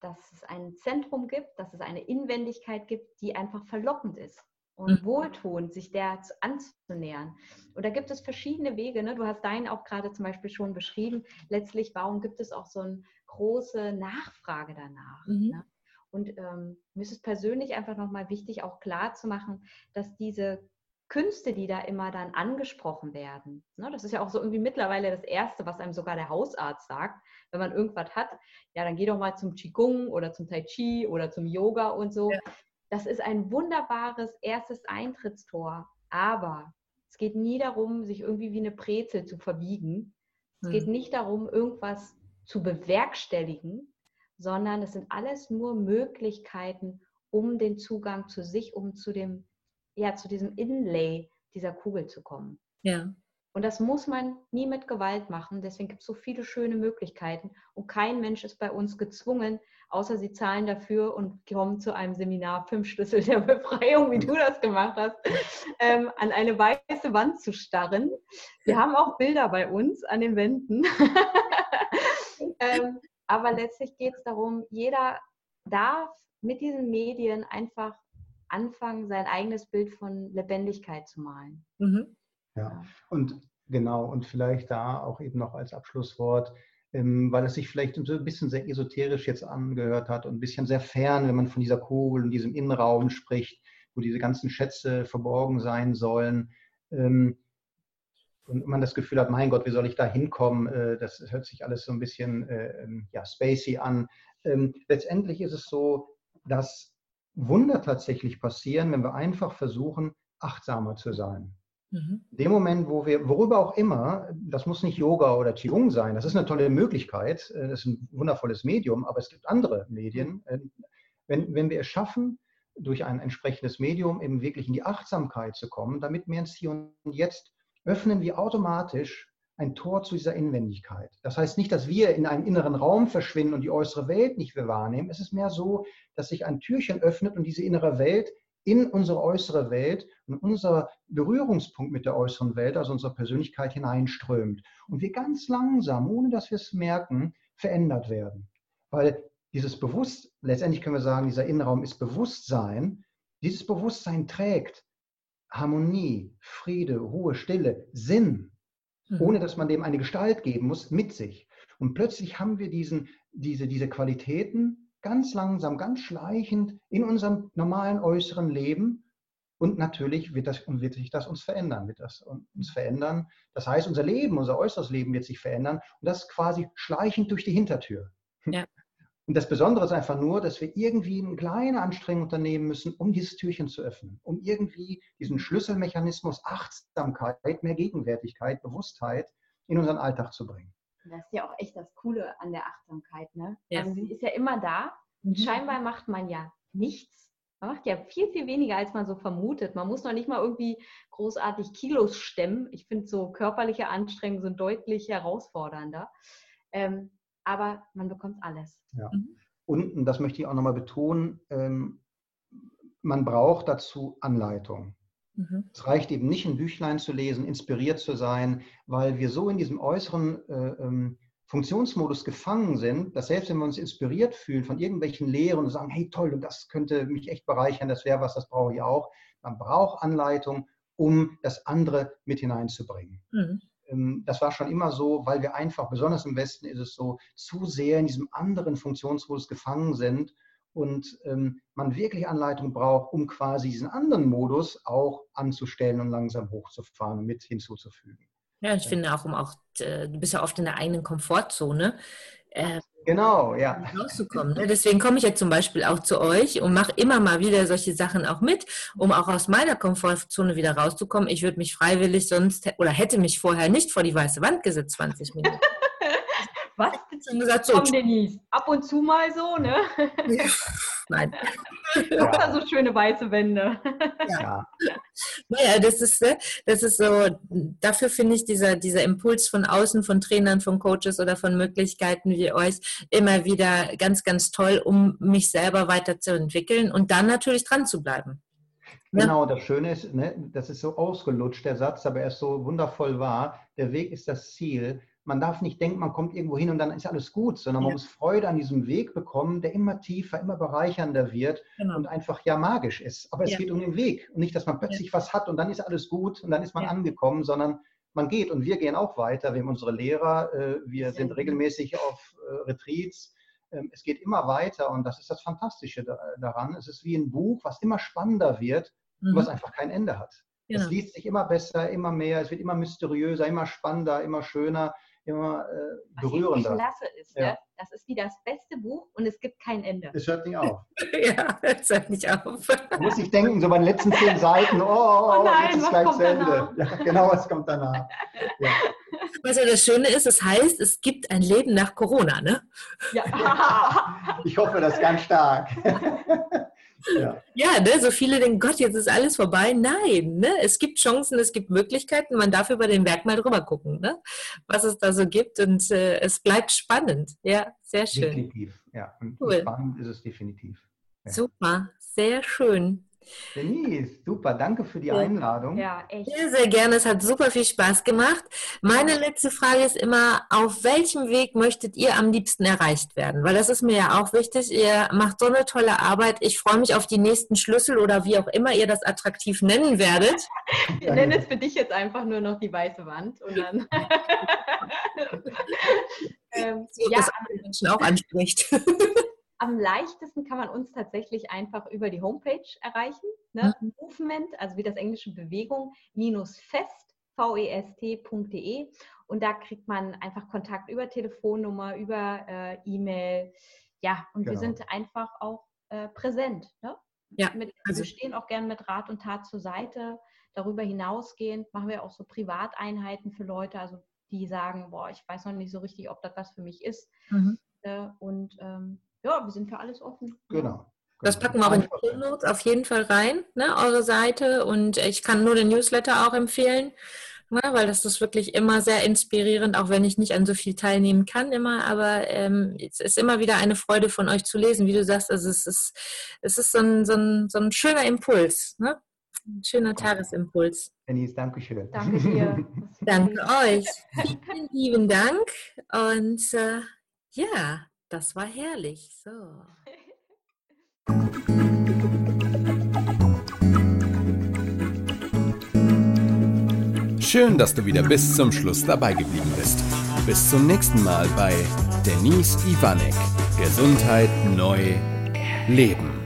dass es ein Zentrum gibt, dass es eine Inwendigkeit gibt, die einfach verlockend ist und mhm. wohltuend, sich der anzunähern. Und da gibt es verschiedene Wege. Ne? Du hast deinen auch gerade zum Beispiel schon beschrieben. Letztlich, warum gibt es auch so eine große Nachfrage danach? Mhm. Ne? Und ähm, mir ist es persönlich einfach nochmal wichtig, auch klar zu machen, dass diese Künste, die da immer dann angesprochen werden, ne, das ist ja auch so irgendwie mittlerweile das Erste, was einem sogar der Hausarzt sagt, wenn man irgendwas hat, ja, dann geh doch mal zum Qigong oder zum Tai Chi oder zum Yoga und so. Ja. Das ist ein wunderbares erstes Eintrittstor, aber es geht nie darum, sich irgendwie wie eine Brezel zu verbiegen. Es hm. geht nicht darum, irgendwas zu bewerkstelligen, sondern es sind alles nur Möglichkeiten, um den Zugang zu sich, um zu dem, ja, zu diesem Inlay dieser Kugel zu kommen. Ja. Und das muss man nie mit Gewalt machen. Deswegen gibt es so viele schöne Möglichkeiten. Und kein Mensch ist bei uns gezwungen, außer sie zahlen dafür und kommen zu einem Seminar Fünf Schlüssel der Befreiung, wie du das gemacht hast, [laughs] ähm, an eine weiße Wand zu starren. Wir haben auch Bilder bei uns an den Wänden. [laughs] ähm, aber letztlich geht es darum, jeder darf mit diesen Medien einfach anfangen, sein eigenes Bild von Lebendigkeit zu malen. Mhm. Ja, und genau, und vielleicht da auch eben noch als Abschlusswort, ähm, weil es sich vielleicht so ein bisschen sehr esoterisch jetzt angehört hat und ein bisschen sehr fern, wenn man von dieser Kugel und diesem Innenraum spricht, wo diese ganzen Schätze verborgen sein sollen. Ähm, und man das Gefühl hat, mein Gott, wie soll ich da hinkommen? Äh, das hört sich alles so ein bisschen äh, ähm, ja, spacey an. Letztendlich ist es so, dass Wunder tatsächlich passieren, wenn wir einfach versuchen, achtsamer zu sein. Mhm. In dem Moment, wo wir, worüber auch immer, das muss nicht Yoga oder Qigong sein, das ist eine tolle Möglichkeit, äh, das ist ein wundervolles Medium, aber es gibt andere Medien. Äh, wenn, wenn wir es schaffen, durch ein entsprechendes Medium eben wirklich in die Achtsamkeit zu kommen, damit wir ins Hier und Jetzt öffnen wir automatisch ein Tor zu dieser Inwendigkeit. Das heißt nicht, dass wir in einen inneren Raum verschwinden und die äußere Welt nicht mehr wahrnehmen. Es ist mehr so, dass sich ein Türchen öffnet und diese innere Welt in unsere äußere Welt und unser Berührungspunkt mit der äußeren Welt, also unsere Persönlichkeit hineinströmt. Und wir ganz langsam, ohne dass wir es merken, verändert werden. Weil dieses Bewusstsein, letztendlich können wir sagen, dieser Innenraum ist Bewusstsein. Dieses Bewusstsein trägt Harmonie, Friede, Ruhe, Stille, Sinn, mhm. ohne dass man dem eine Gestalt geben muss, mit sich. Und plötzlich haben wir diesen, diese, diese Qualitäten, ganz langsam, ganz schleichend in unserem normalen äußeren Leben. Und natürlich wird, das, wird sich das uns verändern, wird das uns verändern. Das heißt, unser Leben, unser äußeres Leben wird sich verändern und das quasi schleichend durch die Hintertür. Ja. Und das Besondere ist einfach nur, dass wir irgendwie eine kleine Anstrengung unternehmen müssen, um dieses Türchen zu öffnen, um irgendwie diesen Schlüsselmechanismus Achtsamkeit, mehr Gegenwärtigkeit, Bewusstheit in unseren Alltag zu bringen. Das ist ja auch echt das Coole an der Achtsamkeit. Ne? Ja. Also sie ist ja immer da. Und mhm. scheinbar macht man ja nichts. Man macht ja viel, viel weniger, als man so vermutet. Man muss noch nicht mal irgendwie großartig Kilos stemmen. Ich finde, so körperliche Anstrengungen sind deutlich herausfordernder. Ähm, aber man bekommt alles. Ja. Mhm. Und, das möchte ich auch nochmal betonen, ähm, man braucht dazu Anleitung. Mhm. Es reicht eben nicht, ein Büchlein zu lesen, inspiriert zu sein, weil wir so in diesem äußeren äh, ähm, Funktionsmodus gefangen sind, dass selbst wenn wir uns inspiriert fühlen von irgendwelchen Lehren und sagen, hey toll, und das könnte mich echt bereichern, das wäre was, das brauche ich auch, man braucht Anleitung, um das andere mit hineinzubringen. Mhm. Ähm, das war schon immer so, weil wir einfach, besonders im Westen ist es so, zu sehr in diesem anderen Funktionsmodus gefangen sind und ähm, man wirklich Anleitung braucht, um quasi diesen anderen Modus auch anzustellen und langsam hochzufahren und mit hinzuzufügen. Ja, ich finde auch, um auch, äh, du bist ja oft in der eigenen Komfortzone. Äh, genau, ja. Rauszukommen. Ne? Deswegen komme ich jetzt zum Beispiel auch zu euch und mache immer mal wieder solche Sachen auch mit, um auch aus meiner Komfortzone wieder rauszukommen. Ich würde mich freiwillig sonst oder hätte mich vorher nicht vor die weiße Wand gesetzt, 20 Minuten. [laughs] Was? Und gesagt, so, Komm, Denise, ab und zu mal so, ne? [laughs] Nein. [laughs] Ja. So schöne weiße Wände. Ja. Naja, das ist, ne, das ist so, dafür finde ich dieser, dieser Impuls von außen, von Trainern, von Coaches oder von Möglichkeiten wie euch immer wieder ganz, ganz toll, um mich selber weiterzuentwickeln und dann natürlich dran zu bleiben. Ne? Genau, das Schöne ist, ne, das ist so ausgelutscht, der Satz, aber er ist so wundervoll wahr. Der Weg ist das Ziel man darf nicht denken, man kommt irgendwo hin und dann ist alles gut, sondern man ja. muss Freude an diesem Weg bekommen, der immer tiefer, immer bereichernder wird genau. und einfach ja magisch ist. Aber es ja. geht um den Weg und nicht, dass man plötzlich ja. was hat und dann ist alles gut und dann ist man angekommen, sondern man geht und wir gehen auch weiter. Wir haben unsere Lehrer, äh, wir sind regelmäßig auf äh, Retreats. Ähm, es geht immer weiter und das ist das Fantastische daran. Es ist wie ein Buch, was immer spannender wird mhm. und was einfach kein Ende hat. Genau. Es liest sich immer besser, immer mehr, es wird immer mysteriöser, immer spannender, immer schöner immer äh, berührender. Was klasse ist, ja. ne? das ist wie das beste Buch und es gibt kein Ende. Es hört nicht auf. [laughs] ja, es hört nicht auf. Man muss ich denken, so bei den letzten zehn Seiten, oh, oh, [laughs] oh nein, jetzt ist gleich zu Ende. Ja, genau, was kommt danach. [laughs] Ja. Was ja das Schöne ist, es heißt, es gibt ein Leben nach Corona, ne? Ja. ich hoffe das ganz stark. Ja, ja ne, so viele denken, Gott, jetzt ist alles vorbei. Nein, ne, es gibt Chancen, es gibt Möglichkeiten. Man darf über den Berg mal drüber gucken, ne, was es da so gibt. Und äh, es bleibt spannend. Ja, sehr schön. Definitiv, ja. Und cool. spannend ist es definitiv. Ja. Super, sehr schön. Denise, super, danke für die Einladung. Ja, echt. Sehr, sehr gerne. Es hat super viel Spaß gemacht. Meine letzte Frage ist immer, auf welchem Weg möchtet ihr am liebsten erreicht werden? Weil das ist mir ja auch wichtig. Ihr macht so eine tolle Arbeit. Ich freue mich auf die nächsten Schlüssel oder wie auch immer ihr das attraktiv nennen werdet. Wir nennen es für dich jetzt einfach nur noch die weiße Wand und dann. [laughs] [laughs] ähm, so, ja, das andere Menschen auch anspricht. [laughs] Am leichtesten kann man uns tatsächlich einfach über die Homepage erreichen. Ne? Mhm. Movement, also wie das englische Bewegung, minus fest, vest.de. Und da kriegt man einfach Kontakt über Telefonnummer, über äh, E-Mail. Ja, und genau. wir sind einfach auch äh, präsent. Ne? Ja, mit, also wir stehen auch gerne mit Rat und Tat zur Seite. Darüber hinausgehend machen wir auch so Privateinheiten für Leute, also die sagen, boah, ich weiß noch nicht so richtig, ob das was für mich ist. Mhm. Äh, und ähm, ja, wir sind für alles offen. Genau. Das packen wir auch in die Notes auf jeden Fall rein, ne, eure Seite. Und ich kann nur den Newsletter auch empfehlen, ne, weil das ist wirklich immer sehr inspirierend, auch wenn ich nicht an so viel teilnehmen kann immer. Aber ähm, es ist immer wieder eine Freude von euch zu lesen, wie du sagst. Also es ist, es ist so ein, so ein, so ein schöner Impuls, ne? Ein schöner Tagesimpuls. Denise, danke schön. Danke dir. [laughs] danke euch. Vielen lieben Dank. Und äh, ja, das war herrlich. So. Schön, dass du wieder bis zum Schluss dabei geblieben bist. Bis zum nächsten Mal bei Denise Ivanek. Gesundheit neu leben.